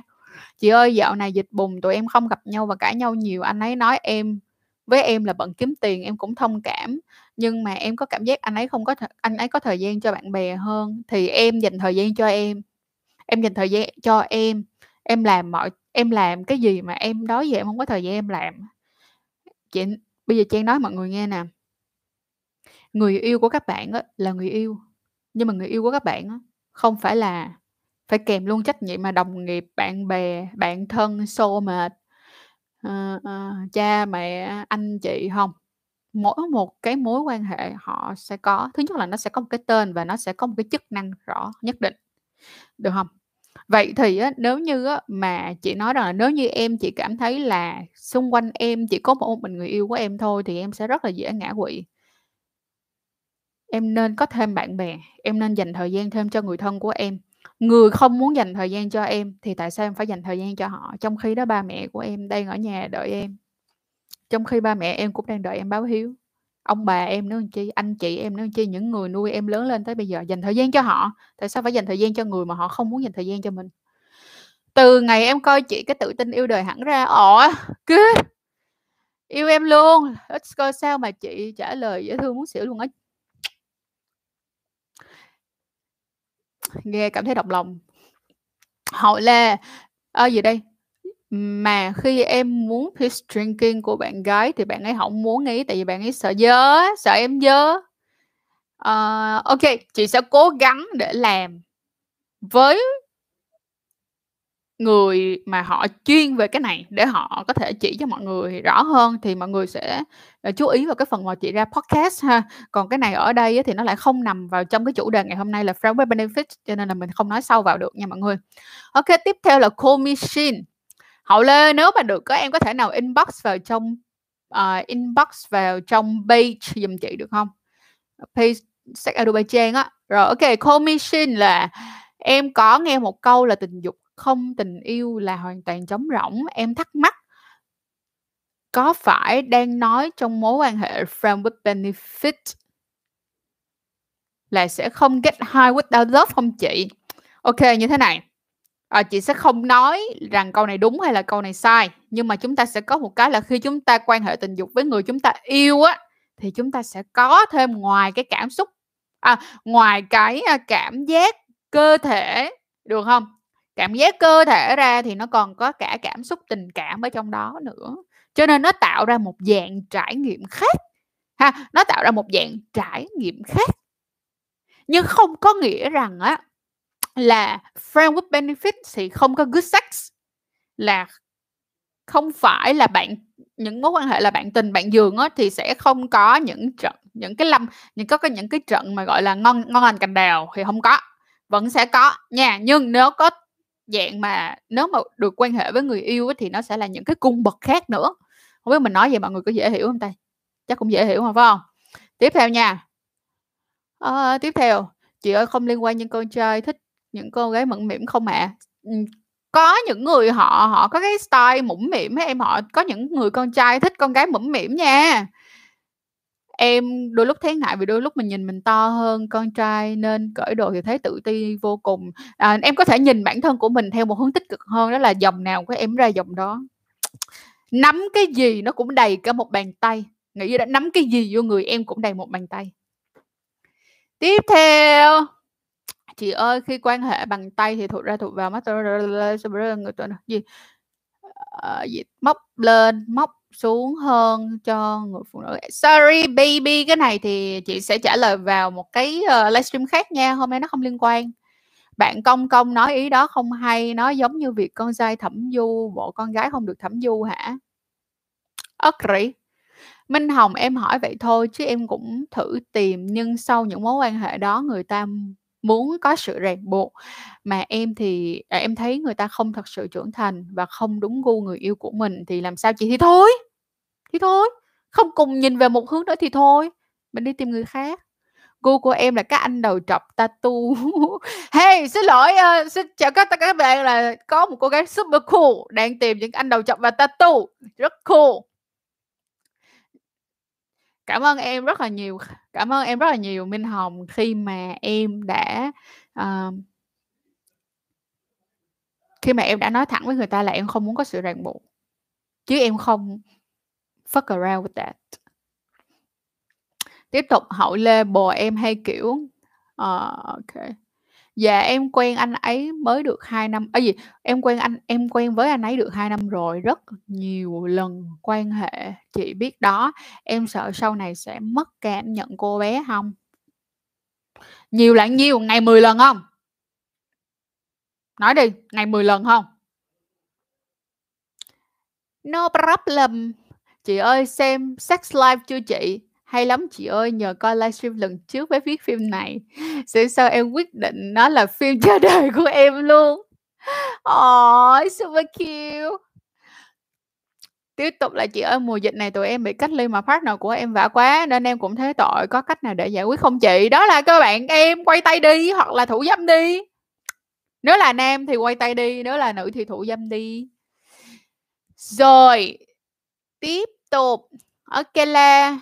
Chị ơi, dạo này dịch bùng, tụi em không gặp nhau và cãi nhau nhiều. Anh ấy nói em, với em là bận kiếm tiền, em cũng thông cảm. Nhưng mà em có cảm giác anh ấy không có th- anh ấy có thời gian cho bạn bè hơn, thì em dành thời gian cho em. Em dành thời gian cho em em làm mọi em làm cái gì mà em đó giờ em không có thời gian em làm. Chị bây giờ Trang nói mọi người nghe nè. Người yêu của các bạn á là người yêu, nhưng mà người yêu của các bạn á không phải là phải kèm luôn trách nhiệm mà đồng nghiệp, bạn bè, bạn thân, xô mệt uh, uh, cha mẹ, anh chị, không Mỗi một cái mối quan hệ họ sẽ có thứ nhất là nó sẽ có một cái tên và nó sẽ có một cái chức năng rõ nhất định, được không Vậy thì á, nếu như á, mà chị nói rằng là nếu như em chỉ cảm thấy là xung quanh em chỉ có một mình người yêu của em thôi thì em sẽ rất là dễ ngã quỵ. Em nên có thêm bạn bè, em nên dành thời gian thêm cho người thân của em. người không muốn dành thời gian cho em thì tại sao em phải dành thời gian cho họ trong khi đó ba mẹ của em đang ở nhà đợi em trong khi ba mẹ em cũng đang đợi em báo hiếu ông bà em nữa chi anh chị em nữa chi những người nuôi em lớn lên tới bây giờ dành thời gian cho họ. Tại sao phải dành thời gian cho người mà họ không muốn dành thời gian cho mình? Từ ngày em coi chị cái tự tin yêu đời hẳn ra ỏ cứ yêu em luôn. Ít coi sao mà chị trả lời dễ thương muốn xỉu luôn á nghe cảm thấy động lòng. Hậu là à, gì đây? Mà khi em muốn peace drinking của bạn gái thì bạn ấy không muốn nghĩ tại vì bạn ấy sợ dơ sợ em dơ uh, ờ, ok chị sẽ cố gắng để làm với người mà họ chuyên về cái này để họ có thể chỉ cho mọi người rõ hơn thì mọi người sẽ ờ, chú ý vào cái phần mà chị ra podcast ha. Còn cái này ở đây thì nó lại không nằm vào trong cái chủ đề ngày hôm nay là framework benefit cho nên là mình không nói sâu vào được nha mọi người. Ok tiếp theo là commission hậu lê nếu mà được có em có thể nào inbox vào trong uh, inbox vào trong page giùm chị được không? Page sách Adobe Trang á. Rồi ok commission là em có nghe một câu là tình dục không tình yêu là hoàn toàn trống rỗng. Em thắc mắc có phải đang nói trong mối quan hệ friend with benefit là sẽ không get high without love không chị? Ok như thế này à, chị sẽ không nói rằng câu này đúng hay là câu này sai nhưng mà chúng ta sẽ có một cái là khi chúng ta quan hệ tình dục với người chúng ta yêu á thì chúng ta sẽ có thêm ngoài cái cảm xúc à, ngoài cái à, cảm giác cơ thể được không? Cảm giác cơ thể ra thì nó còn có cả cảm xúc tình cảm ở trong đó nữa. Cho nên nó tạo ra một dạng trải nghiệm khác ha nó tạo ra một dạng trải nghiệm khác. Nhưng không có nghĩa rằng á là friend with benefits thì không có good sex là không phải là bạn những mối quan hệ là bạn tình bạn giường á thì sẽ không có những trận những cái lâm những có cái những cái trận mà gọi là ngon ngon lành cành đào thì không có vẫn sẽ có nha. Nhưng nếu có dạng mà nếu mà được quan hệ với người yêu thì nó sẽ là những cái cung bậc khác nữa. Không biết mình nói vậy mọi người có dễ hiểu không ta? Chắc cũng dễ hiểu mà phải không? Tiếp theo nha. À, tiếp theo. Chị ơi không liên quan những con trai thích những cô gái mẫn mỉm không ạ à? Ừ, có những người họ họ có cái style mũm mỉm em họ có những người con trai thích con gái mũm mỉm nha. Em đôi lúc thấy ngại vì đôi lúc mình nhìn mình to hơn con trai nên cởi đồ thì thấy tự ti vô cùng. À, em có thể nhìn bản thân của mình theo một hướng tích cực hơn đó là dòng nào của em ra dòng đó. Nắm cái gì nó cũng đầy cả một bàn tay. Nghĩ đã nắm cái gì vô người em cũng đầy một bàn tay. Tiếp theo chị ơi khi quan hệ bằng tay thì thuộc ra thuộc vào mắt người ta gì? Ờ, gì? Móc lên móc xuống hơn cho người phụ nữ. Sorry baby cái này thì chị sẽ trả lời vào một cái uh, livestream khác nha hôm nay nó không liên quan. Bạn công công nói ý đó không hay nó giống như việc con trai thẩm du bộ con gái không được thẩm du hả? Okay. Minh Hồng em hỏi vậy thôi chứ em cũng thử tìm nhưng sau những mối quan hệ đó người ta muốn có sự ràng buộc. Mà em thì à, em thấy người ta không thật sự trưởng thành và không đúng gu người yêu của mình thì làm sao chị? Thì thôi thì thôi không cùng nhìn về một hướng nữa thì thôi mình đi tìm người khác. Gu của em là các anh đầu trọc tattoo hey xin lỗi uh, xin chào các các bạn là có một cô gái super cool đang tìm những anh đầu trọc và tattoo rất cool cảm ơn em rất là nhiều cảm ơn em rất là nhiều minh hồng khi mà em đã uh, khi mà em đã nói thẳng với người ta là em không muốn có sự ràng buộc chứ em không fuck around with that. Tiếp tục hậu lê bồ em hay kiểu uh, ok. Dạ em quen anh ấy mới được 2 năm à, gì em quen anh em quen với anh ấy được 2 năm rồi rất nhiều lần quan hệ chị biết đó. Em sợ sau này sẽ mất cảm nhận cô bé không? Nhiều là nhiêu ngày 10 lần không? Nói đi ngày 10 lần không? No problem. Chị ơi xem sex live chưa chị? Hay lắm chị ơi, nhờ coi livestream lần trước mới viết phim này. Sẽ sao em quyết định nó là phim cho đời của em luôn. Ôi, super cute. Tiếp tục là chị ơi, mùa dịch này tụi em bị cách ly mà partner của em vả quá nên em cũng thấy tội, có cách nào để giải quyết không chị? Đó là các bạn em quay tay đi hoặc là thủ dâm đi. nếu là nam thì quay tay đi nếu là nữ thì thủ dâm đi rồi tiếp tục ok là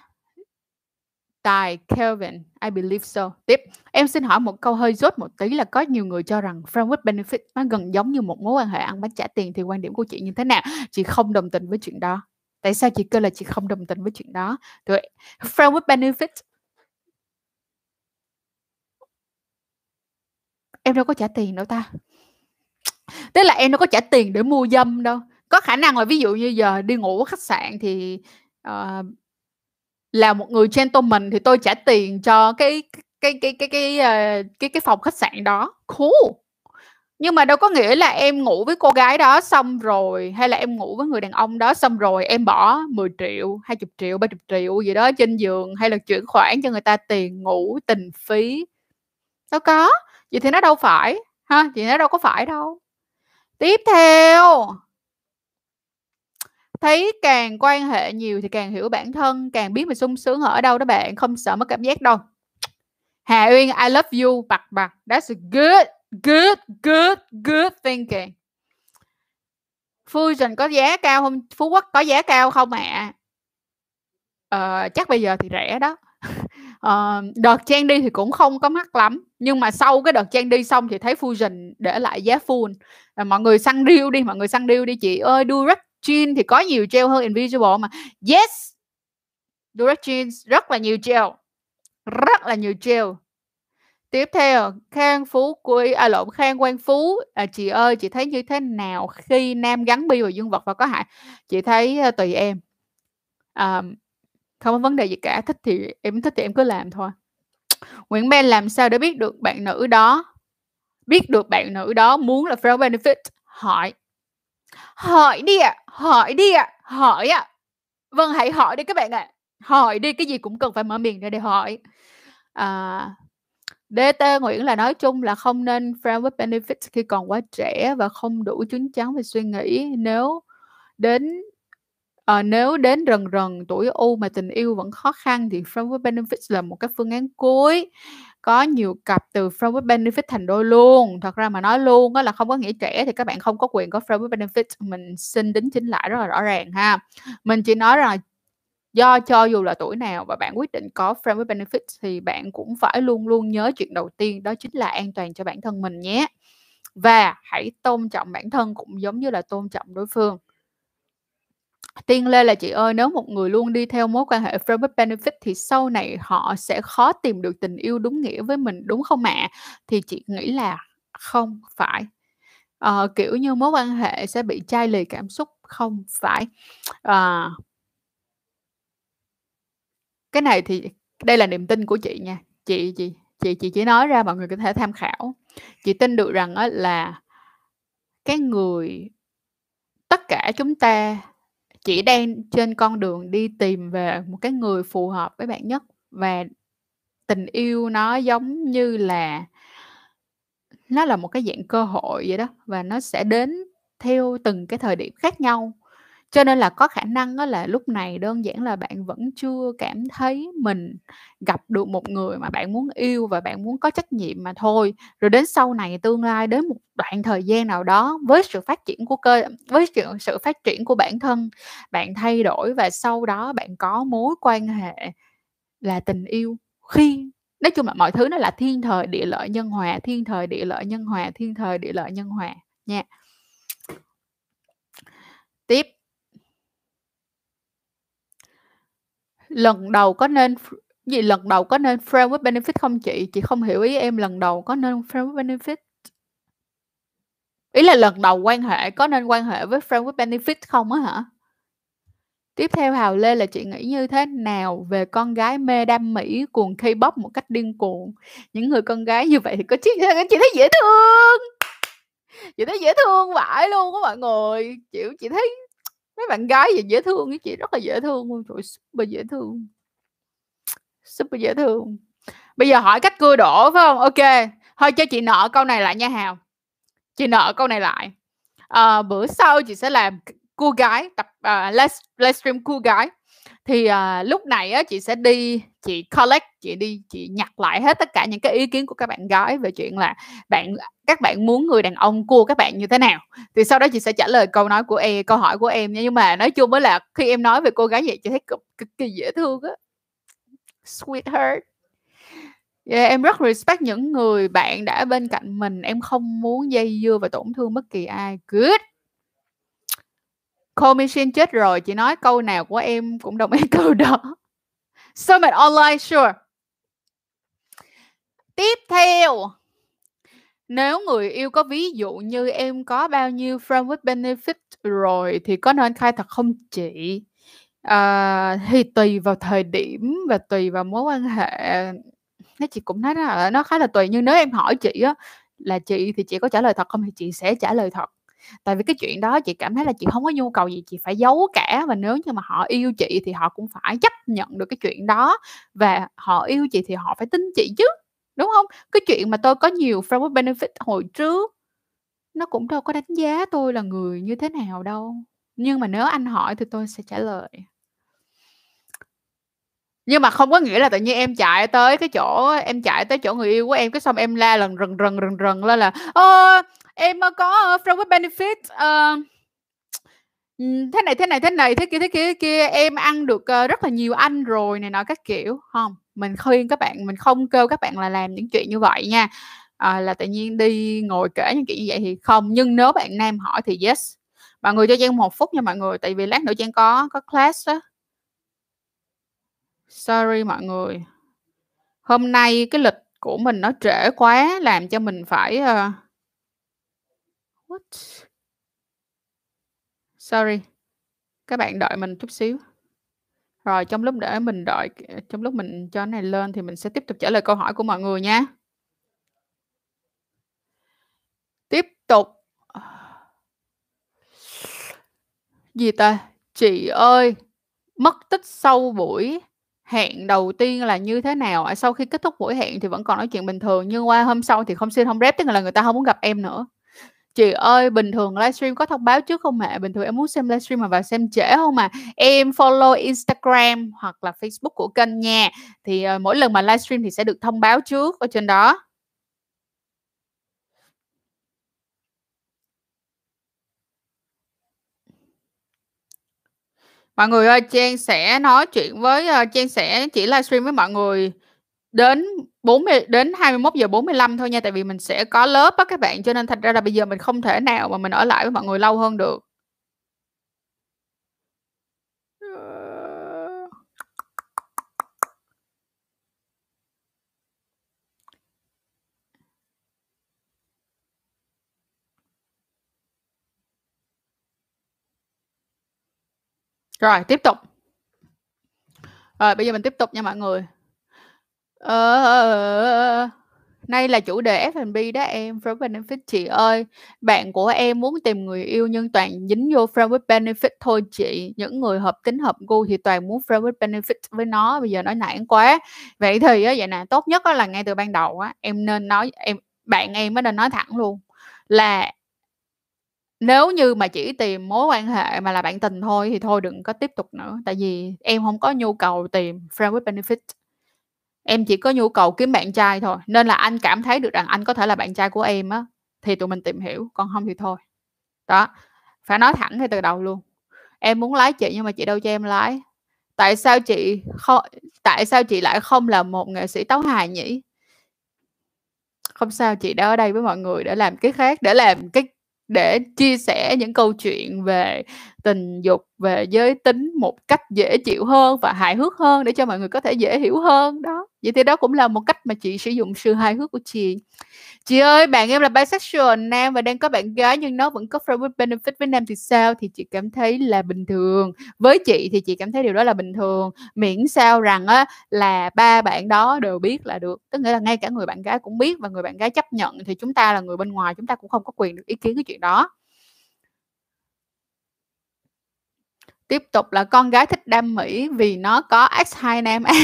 Tài Kelvin, I believe so. Tiếp, em xin hỏi một câu hơi rốt một tí là có nhiều người cho rằng friend with benefit nó gần giống như một mối quan hệ ăn bánh trả tiền thì quan điểm của chị như thế nào? Chị không đồng tình với chuyện đó. Tại sao chị kêu là chị không đồng tình với chuyện đó? Rồi, friend with benefit em đâu có trả tiền đâu ta. Tức là em đâu có trả tiền để mua dâm đâu. Có khả năng là ví dụ như giờ đi ngủ ở khách sạn thì uh, là một người gentleman thì tôi trả tiền cho cái cái cái cái cái ờ, cái cái, phòng khách sạn đó. Cool. Nhưng mà đâu có nghĩa là em ngủ với cô gái đó xong rồi hay là em ngủ với người đàn ông đó xong rồi em bỏ 10 triệu 20 triệu 30 triệu gì đó trên giường hay là chuyển khoản cho người ta tiền ngủ tình phí. Đâu có. Vậy thì nó đâu phải ha vậy nó đâu có phải đâu. Tiếp theo thấy càng quan hệ nhiều thì càng hiểu bản thân càng biết mình sung sướng ở đâu đó bạn không sợ mất cảm giác đâu. Hà Uyên I love you bạc bạc that's a good good good good thinking. Fusion có giá cao không? Phú Quốc có giá cao không ạ? À? ờ, chắc bây giờ thì rẻ đó. Ờ, đợt trang đi thì cũng không có mắc lắm nhưng mà sau cái đợt trang đi xong thì thấy Fusion để lại giá full. À, mọi người săn deal đi mọi người săn deal đi chị ơi Durex jean thì có nhiều gel hơn invisible mà. Yes direct jeans rất là nhiều gel rất là nhiều gel. Tiếp theo khang phú quy à lộn khang quang phú. À, chị ơi chị thấy như thế nào khi nam gắn bi vào dương vật và có hại? Chị thấy uh, tùy em. À, không có vấn đề gì cả thích thì em thích thì em cứ làm thôi. Nguyễn Ben làm sao để biết được bạn nữ đó? Biết được bạn nữ đó muốn là friend benefit? Hỏi hỏi đi ạ hỏi đi ạ hỏi ạ. Vâng hãy hỏi đi các bạn ạ. Hỏi đi cái gì cũng cần phải mở miệng ra để hỏi. À, DT Nguyễn là nói chung là không nên friend with benefits khi còn quá trẻ và không đủ chín chắn về suy nghĩ. Nếu đến à, nếu đến rần rần tuổi U mà tình yêu vẫn khó khăn thì friend with benefits là một cái phương án cuối có nhiều cặp từ friend with benefit thành đôi luôn. Thật ra mà nói luôn đó là không có nghĩa trẻ thì các bạn không có quyền có friend with benefit. Mình xin đính chính lại rất là rõ ràng ha. Mình chỉ nói rằng do, cho dù là tuổi nào và bạn quyết định có friend with benefit thì bạn cũng phải luôn luôn nhớ chuyện đầu tiên, đó chính là an toàn cho bản thân mình nhé. Và hãy tôn trọng bản thân cũng giống như là tôn trọng đối phương. Tiên Lê là chị ơi, nếu một người luôn đi theo mối quan hệ friend with benefit thì sau này họ sẽ khó tìm được tình yêu đúng nghĩa với mình, đúng không ạ? Thì chị nghĩ là không phải. À, kiểu như mối quan hệ sẽ bị chai lì cảm xúc, không phải. À, Cái này thì đây là niềm tin của chị nha. Chị chị chị chị chỉ nói ra mọi người có thể tham khảo. Chị tin được rằng là cái người tất cả chúng ta chỉ đang trên con đường đi tìm về một cái người phù hợp với bạn nhất và tình yêu nó giống như là, nó là một cái dạng cơ hội vậy đó và nó sẽ đến theo từng cái thời điểm khác nhau cho nên là có khả năng đó là lúc này đơn giản là bạn vẫn chưa cảm thấy mình gặp được một người mà bạn muốn yêu và bạn muốn có trách nhiệm mà thôi. Rồi đến sau này tương lai đến một đoạn thời gian nào đó với sự phát triển của cơ với sự sự phát triển của bản thân, bạn thay đổi và sau đó bạn có mối quan hệ là tình yêu. Khi nói chung là mọi thứ nó là thiên thời địa lợi nhân hòa, thiên thời địa lợi nhân hòa, thiên thời địa lợi nhân hòa nha. Tiếp Lần đầu có nên gì, lần đầu có nên friend with benefit không chị? Chị không hiểu ý em lần đầu có nên friend with benefit. Ý là lần đầu quan hệ có nên quan hệ với friend with benefit không á hả? Tiếp theo Hào Lê là chị nghĩ như thế nào về con gái mê đam mỹ cuồng K-pop một cách điên cuồng? Những người con gái như vậy thì có chị chị thấy dễ thương. Chị thấy dễ thương vãi luôn á mọi người. Chịu chị thấy mấy bạn gái gì dễ thương cái chị rất là dễ thương luôn. Trời super dễ thương. Super dễ thương. Bây giờ hỏi cách cưa đổ phải không? Ok. Thôi cho chị nợ câu này lại nha hào. Chị nợ câu này lại. À, bữa sau chị sẽ làm cua gái tập uh, live, livestream cua gái. Thì uh, lúc này á, chị sẽ đi chị collect chị đi chị nhặt lại hết tất cả những cái ý kiến của các bạn gái về chuyện là bạn các bạn muốn người đàn ông cua các bạn như thế nào? Thì sau đó chị sẽ trả lời câu nói của em câu hỏi của em nha. Nhưng mà nói chung mới là khi em nói về cô gái vậy chị thấy cực, cực kỳ dễ thương á. Sweetheart. Yeah, em rất respect những người bạn đã bên cạnh mình. Em không muốn dây dưa và tổn thương bất kỳ ai. Good. Commission chết rồi. Chị nói câu nào của em cũng đồng ý câu đó. Summit online sure. Tiếp theo nếu người yêu có ví dụ như em có bao nhiêu friend with benefit rồi thì có nên khai thật không chị? À, thì tùy vào thời điểm và tùy vào mối quan hệ. Nó chị cũng nói là ờ, nó khá là tùy nhưng nếu em hỏi chị á là chị thì chị có trả lời thật không thì chị sẽ trả lời thật. Tại vì cái chuyện đó chị cảm thấy là chị không có nhu cầu gì chị phải giấu cả và nếu như mà họ yêu chị thì họ cũng phải chấp nhận được cái chuyện đó và họ yêu chị thì họ phải tin chị chứ Đúng không? Cái chuyện mà tôi có nhiều framework benefit hồi trước nó cũng đâu có đánh giá tôi là người như thế nào đâu. Nhưng mà nếu anh hỏi thì tôi sẽ trả lời. Nhưng mà không có nghĩa là tự nhiên em chạy tới cái chỗ em chạy tới chỗ người yêu của em cái xong em la lần rần rần rần rần lên là ờ, em có framework benefit uh, thế này thế này thế này thế kia thế kia thế kia em ăn được ờ, rất là nhiều anh rồi này nọ các kiểu không mình khuyên các bạn mình không kêu các bạn là làm những chuyện như vậy nha. À, là tự nhiên đi ngồi kể những chuyện như vậy thì không nhưng nếu bạn nam hỏi thì yes. Mọi người cho Trang một phút nha mọi người tại vì lát nữa Trang có có class đó sorry mọi người. Hôm nay cái lịch của mình nó trễ quá làm cho mình phải uh... what? Sorry. Các bạn đợi mình chút xíu rồi trong lúc để mình đợi ờ, trong lúc mình cho này lên thì mình sẽ tiếp tục trả lời câu hỏi của mọi người nha. Tiếp tục. Gì ta? Chị ơi, mất tích sau buổi hẹn đầu tiên là như thế nào? À, sau khi kết thúc buổi hẹn thì vẫn còn nói chuyện bình thường nhưng qua hôm sau thì không xin không rep tức là người ta không muốn gặp em nữa. Chị ơi, bình thường livestream có thông báo trước không ạ? Bình thường em muốn xem livestream mà vào xem trễ không mà Em follow Instagram hoặc là Facebook của kênh nha. Thì uh, mỗi lần mà livestream thì sẽ được thông báo trước ở trên đó. Mọi người ơi, Trang sẽ nói chuyện với uh, Trang sẽ chỉ livestream với mọi người đến 40 đến 21 giờ 45 thôi nha tại vì mình sẽ có lớp á các bạn cho nên thành ra là bây giờ mình không thể nào mà mình ở lại với mọi người lâu hơn được. Rồi, tiếp tục. Rồi, bây giờ mình tiếp tục nha mọi người. Ờ, ờ, ờ, ờ, nay là chủ đề F&B đó em, Friend with Benefit chị ơi. Bạn của em muốn tìm người yêu nhưng toàn dính vô Friend with Benefit thôi chị. Những người hợp tính hợp gu thì toàn muốn Friend with Benefit với nó, bây giờ nói nản quá. Vậy thì á vậy nè, tốt nhất á là ngay từ ban đầu á em nên nói em bạn em mới nên nói thẳng luôn là nếu như mà chỉ tìm mối quan hệ mà là bạn tình thôi thì thôi đừng có tiếp tục nữa, tại vì em không có nhu cầu tìm Friend with Benefit. Em chỉ có nhu cầu kiếm bạn trai thôi, nên là anh cảm thấy được rằng anh có thể là bạn trai của em á, thì tụi mình tìm hiểu, còn không thì thôi. Đó, phải nói thẳng ngay từ đầu luôn. Em muốn lái chị nhưng mà chị đâu cho em lái. Tại sao chị không tại sao chị lại không là một nghệ sĩ tấu hài nhỉ? Không sao, chị đã ở đây với mọi người để làm cái khác, để làm cái để chia sẻ những câu chuyện về tình dục, về giới tính một cách dễ chịu hơn và hài hước hơn để cho mọi người có thể dễ hiểu hơn, đó. Vậy thì đó cũng là một cách mà chị sử dụng sự hài hước của chị. Chị ơi, bạn em là bisexual nam và đang có bạn gái nhưng nó vẫn có friend with benefit với nam thì sao? Thì chị cảm thấy là bình thường. Với chị thì chị cảm thấy điều đó là bình thường, miễn sao rằng á là ba bạn đó đều biết là được. Tức nghĩa là ngay cả người bạn gái cũng biết và người bạn gái chấp nhận thì chúng ta là người bên ngoài chúng ta cũng không có quyền được ý kiến cái chuyện đó. Tiếp tục là con gái thích đam mỹ vì nó có X2 nam á.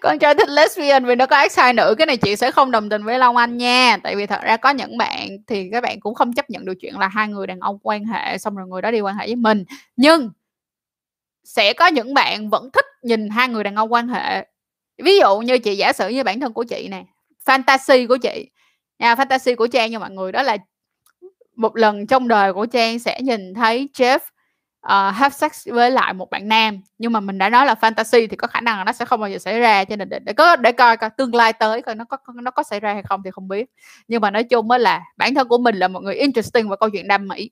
con trai thích lesbian vì nó có X2 nữ. Cái này chị sẽ không đồng tình với Long Anh nha. Tại vì thật ra có những bạn thì các bạn cũng không chấp nhận được chuyện là hai người đàn ông quan hệ xong rồi người đó đi quan hệ với mình. Nhưng sẽ có những bạn vẫn thích nhìn hai người đàn ông quan hệ. Ví dụ như chị giả sử như bản thân của chị nè, fantasy của chị à, fantasy của trang nha mọi người đó là một lần trong đời của trang sẽ nhìn thấy Jeff uh, have sex với lại một bạn nam. Nhưng mà mình đã nói là fantasy thì có khả năng là nó sẽ không bao giờ xảy ra cho nên để, để có để coi coi tương lai tới coi nó có nó có xảy ra hay không thì không biết. Nhưng mà nói chung mới là bản thân của mình là một người interesting và câu chuyện đam mỹ.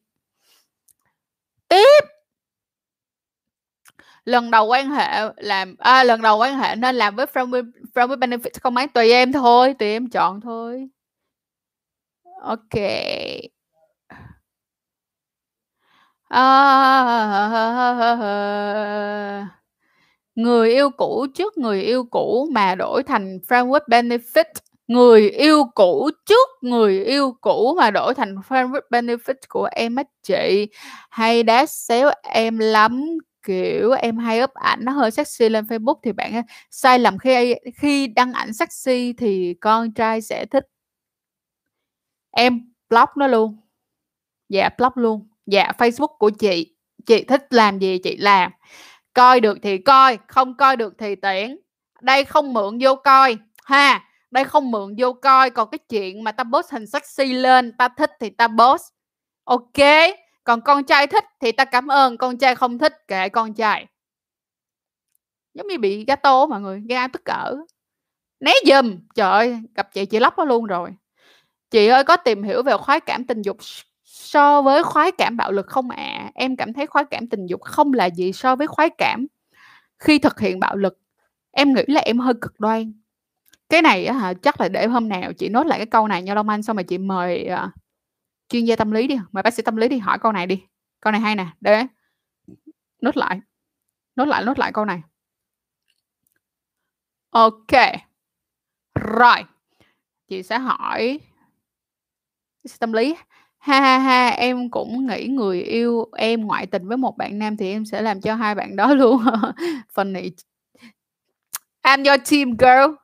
Tiếp. Lần đầu quan hệ làm à, lần đầu quan hệ nên làm với from with, from with benefit không mấy tùy em thôi tùy em chọn thôi. Ok. À, người yêu cũ trước người yêu cũ mà đổi thành friend with benefit. Người yêu cũ trước người yêu cũ mà đổi thành friend with benefit của em á chị. Hay đá xéo em lắm kiểu em hay up ảnh nó hơi sexy lên Facebook thì bạn sai lầm khi khi đăng ảnh sexy thì con trai sẽ thích. Em block nó luôn. Dạ block luôn dạ Facebook của chị. Chị thích làm gì chị làm. Coi được thì coi, không coi được thì tiễn đây không mượn vô coi, ha. Đây không mượn vô coi, còn cái chuyện mà ta post hình sexy lên, ta thích thì ta post. Ok, còn con trai thích thì ta cảm ơn, con trai không thích kệ con trai. Giống như bị gato mọi người ga tức cỡ né dùm trời ơi, gặp chị chị lóc nó luôn rồi. Chị ơi, có tìm hiểu về khoái cảm tình dục so với khoái cảm bạo lực không ạ? À? em cảm thấy khoái cảm tình dục không là gì so với khoái cảm khi thực hiện bạo lực. Em nghĩ là em hơi cực đoan. Cái này hả chắc là để hôm nào chị nốt lại cái câu này nha Long Anh xong rồi chị mời uh, chuyên gia tâm lý đi mời bác sĩ tâm lý đi hỏi câu này đi. Câu này hay nè để nốt lại nốt lại nốt lại câu này. Ok rồi. Chị sẽ hỏi tâm lý. Ha ha ha, em cũng nghĩ người yêu em ngoại tình với một bạn nam thì em sẽ làm cho hai bạn đó luôn. Phần này I'm your team girl.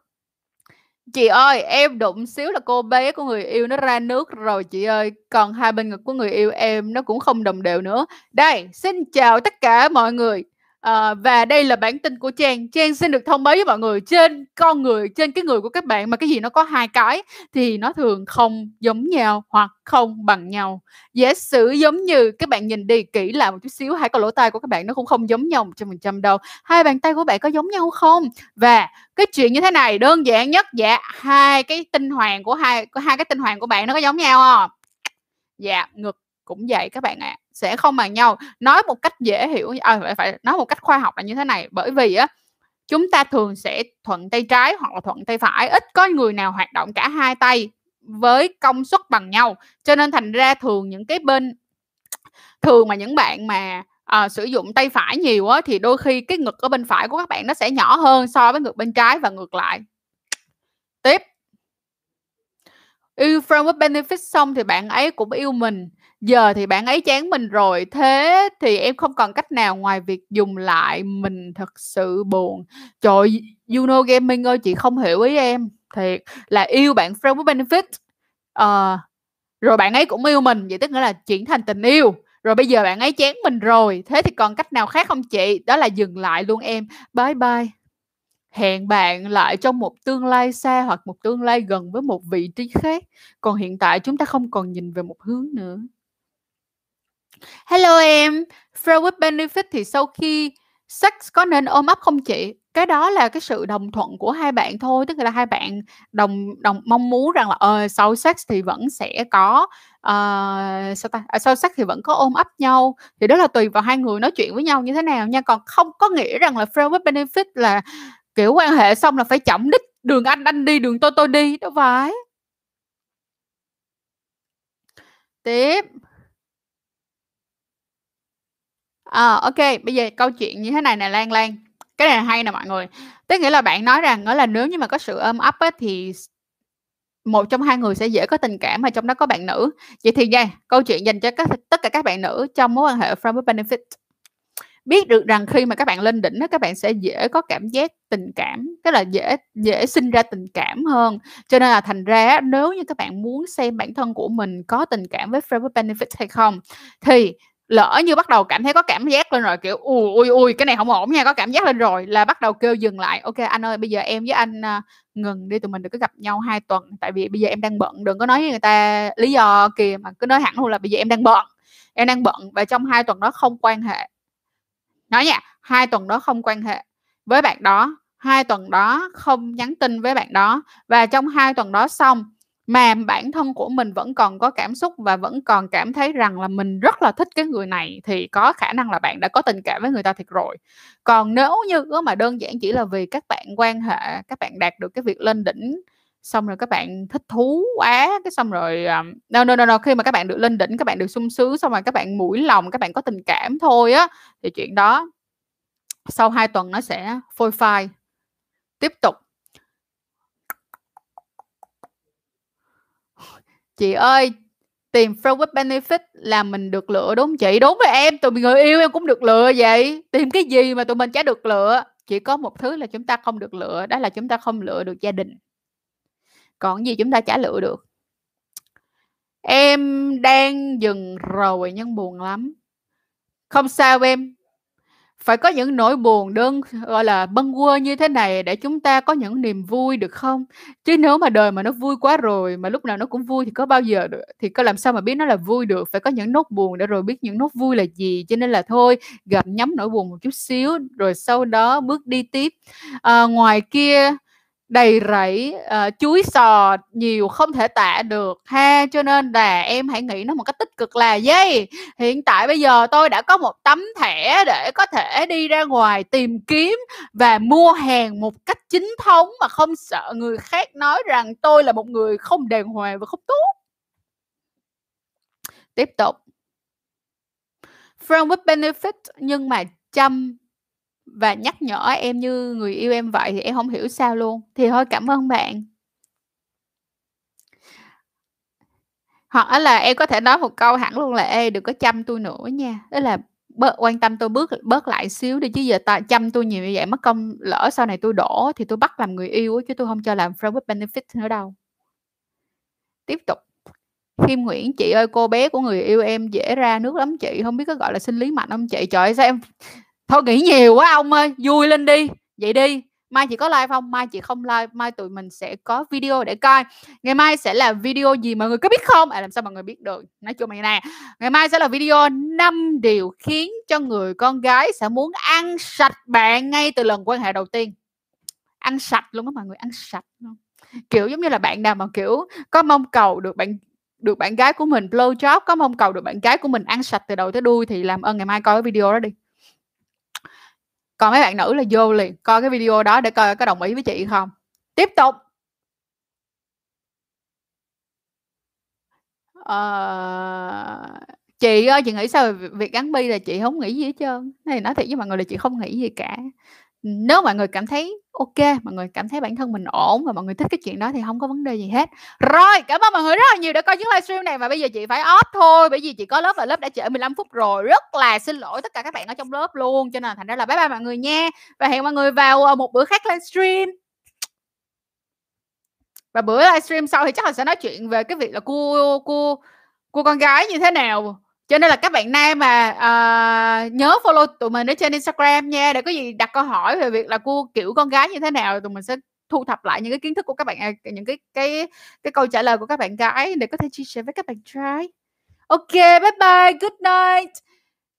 Chị ơi, em đụng xíu là cô bé của người yêu nó ra nước rồi chị ơi. Còn hai bên ngực của người yêu em nó cũng không đồng đều nữa. Đây, xin chào tất cả mọi người. À, và đây là bản tin của Trang. Trang xin được thông báo với mọi người trên con người, trên cái người của các bạn mà cái gì nó có hai cái thì nó thường không giống nhau hoặc không bằng nhau. Giả sử giống như các bạn nhìn đi kỹ lại một chút xíu, hai con lỗ tai của các bạn nó cũng không giống nhau 100% đâu. Hai bàn tay của bạn có giống nhau không? Và cái chuyện như thế này đơn giản nhất dạ hai cái tinh hoàng của hai của hai cái tinh hoàng của bạn nó có giống nhau không? Dạ ngực cũng vậy các bạn ạ. À sẽ không bằng nhau. Nói một cách dễ hiểu à, phải phải nói một cách khoa học là như thế này. Bởi vì á chúng ta thường sẽ thuận tay trái hoặc là thuận tay phải. Ít có người nào hoạt động cả hai tay với công suất bằng nhau. Cho nên thành ra thường những cái bên thường mà những bạn mà à, sử dụng tay phải nhiều á thì đôi khi cái ngực ở bên phải của các bạn nó sẽ nhỏ hơn so với ngực bên trái và ngược lại. Tiếp. Yêu friend with benefit xong thì bạn ấy cũng yêu mình giờ thì bạn ấy chán mình rồi. Thế thì em không còn cách nào ngoài việc dùng lại mình thật sự buồn. Trời you know gaming ơi chị không hiểu ý em. Thiệt là yêu bạn friend with benefit. Uh, rồi bạn ấy cũng yêu mình vậy tức nghĩa là chuyển thành tình yêu. Rồi bây giờ bạn ấy chán mình rồi. Thế thì còn cách nào khác không chị? Đó là dừng lại luôn em. Bye bye. Hẹn bạn lại trong một tương lai xa hoặc một tương lai gần với một vị trí khác. Còn hiện tại chúng ta không còn nhìn về một hướng nữa hello em friend with benefit thì sau khi sex có nên ôm ấp không chị? Cái đó là cái sự đồng thuận của hai bạn thôi tức là hai bạn đồng đồng mong muốn rằng là ờ sau sex thì vẫn sẽ có uh, sao ta? À, sau sex thì vẫn có ôm ấp nhau. Thì đó là tùy vào hai người nói chuyện với nhau như thế nào nha. Còn không có nghĩa rằng là friend with benefit là kiểu quan hệ xong là phải chậm đích đường anh anh đi đường tôi tôi đi đâu phải. Tiếp à, ok bây giờ câu chuyện như thế này nè lan lan. Cái này là hay nè mọi người. Tức nghĩa là bạn nói rằng đó là nếu như mà có sự ôm ấp á, thì một trong hai người sẽ dễ có tình cảm mà trong đó có bạn nữ. Vậy thì nha câu chuyện dành cho các tất cả các bạn nữ trong mối quan hệ from a benefit. Biết được rằng khi mà các bạn lên đỉnh đó, các bạn sẽ dễ có cảm giác tình cảm tức là dễ dễ sinh ra tình cảm hơn. Cho nên là thành ra nếu như các bạn muốn xem bản thân của mình có tình cảm với from with benefit hay không thì lỡ như bắt đầu cảm thấy có cảm giác lên rồi kiểu ui ui ui cái này không ổn nha có cảm giác lên rồi là bắt đầu kêu dừng lại. Ok anh ơi bây giờ em với anh uh, ngừng đi tụi mình đừng có gặp nhau hai tuần tại vì bây giờ em đang bận đừng có nói với người ta lý do kìa mà cứ nói hẳn luôn là bây giờ em đang bận em đang bận và trong hai tuần đó không quan hệ. Nói nha hai tuần đó không quan hệ với bạn đó hai tuần đó không nhắn tin với bạn đó và trong hai tuần đó xong mà bản thân của mình vẫn còn có cảm xúc và vẫn còn cảm thấy rằng là mình rất là thích cái người này thì có khả năng là bạn đã có tình cảm với người ta thiệt rồi còn nếu như mà đơn giản chỉ là vì các bạn quan hệ các bạn đạt được cái việc lên đỉnh xong rồi các bạn thích thú quá cái xong rồi um, no, no, no, no. khi mà các bạn được lên đỉnh các bạn được sung sướng xong rồi các bạn mũi lòng các bạn có tình cảm thôi á thì chuyện đó sau hai tuần nó sẽ phôi phai tiếp tục chị ơi, tìm friend with benefit là mình được lựa đúng. Chị đúng rồi em, tụi mình người yêu em cũng được lựa vậy. Tìm cái gì mà tụi mình chả được lựa? Chỉ có một thứ là chúng ta không được lựa, đó là chúng ta không lựa được gia đình. Còn gì chúng ta chả lựa được? Em đang dừng rồi nhưng buồn lắm. Không sao em phải có những nỗi buồn đơn gọi là bâng quơ như thế này để chúng ta có những niềm vui được không? Chứ nếu mà đời mà nó vui quá rồi mà lúc nào nó cũng vui thì có bao giờ được thì có làm sao mà biết nó là vui được? Phải có những nốt buồn để rồi biết những nốt vui là gì? Cho nên là thôi gặp nhắm nỗi buồn một chút xíu rồi sau đó bước đi tiếp. À, ngoài kia đầy rẫy uh, chuối sò nhiều không thể tả được ha. Cho nên là em hãy nghĩ nó một cách tích cực là dây hiện tại bây giờ tôi đã có một tấm thẻ để có thể đi ra ngoài tìm kiếm và mua hàng một cách chính thống mà không sợ người khác nói rằng tôi là một người không đàng hoàng và không tốt. Tiếp tục. From with benefit nhưng mà chăm và nhắc nhở em như người yêu em vậy thì em không hiểu sao luôn. Thì thôi, cảm ơn bạn. Hoặc là em có thể nói một câu hẳn luôn là, ê, đừng có chăm tôi nữa nha. Đó là bớt quan tâm tôi bước, bớt lại xíu đi, chứ giờ ta chăm tôi nhiều như vậy mất công lỡ sau này tôi đổ thì tôi bắt làm người yêu chứ tôi không cho làm friend with benefit nữa đâu. Tiếp tục. Kim Nguyễn, chị ơi, cô bé của người yêu em dễ ra nước lắm chị. Không biết có gọi là sinh lý mạnh không chị? Trời ơi, sao em thôi nghĩ nhiều quá ông ơi, vui lên đi. Vậy đi, mai chị có live không? Mai chị không live, mai tụi mình sẽ có video để coi. Ngày mai sẽ là video gì mọi người có biết không? À làm sao mọi người biết được? Nói chung mày nè, ngày mai sẽ là video năm điều khiến cho người con gái sẽ muốn ăn sạch bạn ngay từ lần quan hệ đầu tiên. Ăn sạch luôn á mọi người, ăn sạch luôn. Kiểu giống như là bạn nào mà, kiểu, có mong cầu được bạn được bạn gái của mình blow job có mong cầu được bạn gái của mình ăn sạch từ đầu tới đuôi thì làm ơn ngày mai coi cái video đó đi còn mấy bạn nữ là vô liền coi cái video đó để coi có đồng ý với chị không. Tiếp tục. Ờ, chị ơi chị nghĩ sao về việc gắn bi là chị không nghĩ gì hết trơn. Này nói thiệt với mọi người là chị không nghĩ gì cả nếu mọi người cảm thấy ok, mọi người cảm thấy bản thân mình ổn và mọi người thích cái chuyện đó thì không có vấn đề gì hết. Rồi, cảm ơn mọi người rất là nhiều đã coi những livestream này và bây giờ chị phải off thôi, bởi vì chị có lớp và lớp đã trễ 15 phút rồi. Rất là xin lỗi tất cả các bạn ở trong lớp luôn, cho nên thành ra là bye bye mọi người nha. Và hẹn mọi người vào ờ, một bữa khác livestream. Và bữa livestream sau thì chắc là sẽ nói chuyện về cái việc là cô cô cô con gái như thế nào cho nên là các bạn nam mà uh, nhớ follow tụi mình ở trên Instagram nha. Để có gì đặt câu hỏi về việc là cô kiểu con gái như thế nào tụi mình sẽ thu thập lại những cái kiến thức của các bạn à, những cái cái cái câu trả lời của các bạn gái để có thể chia sẻ với các bạn trai. Ok bye bye good night.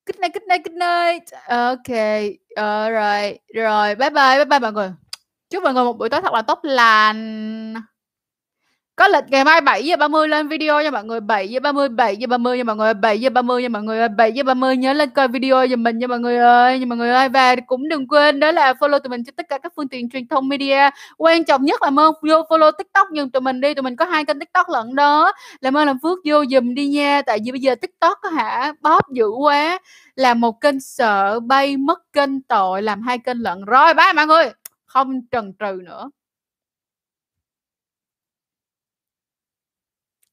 Good night good night good night. Ok uh, rồi rồi bye bye bye bye mọi người. Chúc mọi người một buổi tối thật là tốt lành có lịch ngày mai 7 giờ 30 lên video nha mọi người 7 giờ 30 7 giờ 30 nha mọi người 7 giờ 30 nha mọi người 7 giờ 30 nhớ lên coi video giùm mình nha mọi người ơi, nha mọi người ơi. Và cũng đừng quên đó là follow tụi mình trên tất cả các phương tiện truyền thông media. Quan trọng nhất là ơn vô follow tiktok, nhưng tụi mình đi, tụi mình có hai kênh tiktok lận đó. Làm ơn làm phước vô giùm đi nha, tại vì bây giờ tiktok hả, bóp dữ quá. Là một kênh sợ bay mất kênh tội, làm hai kênh lận. Rồi, bye mọi người. Không trần trừ nữa.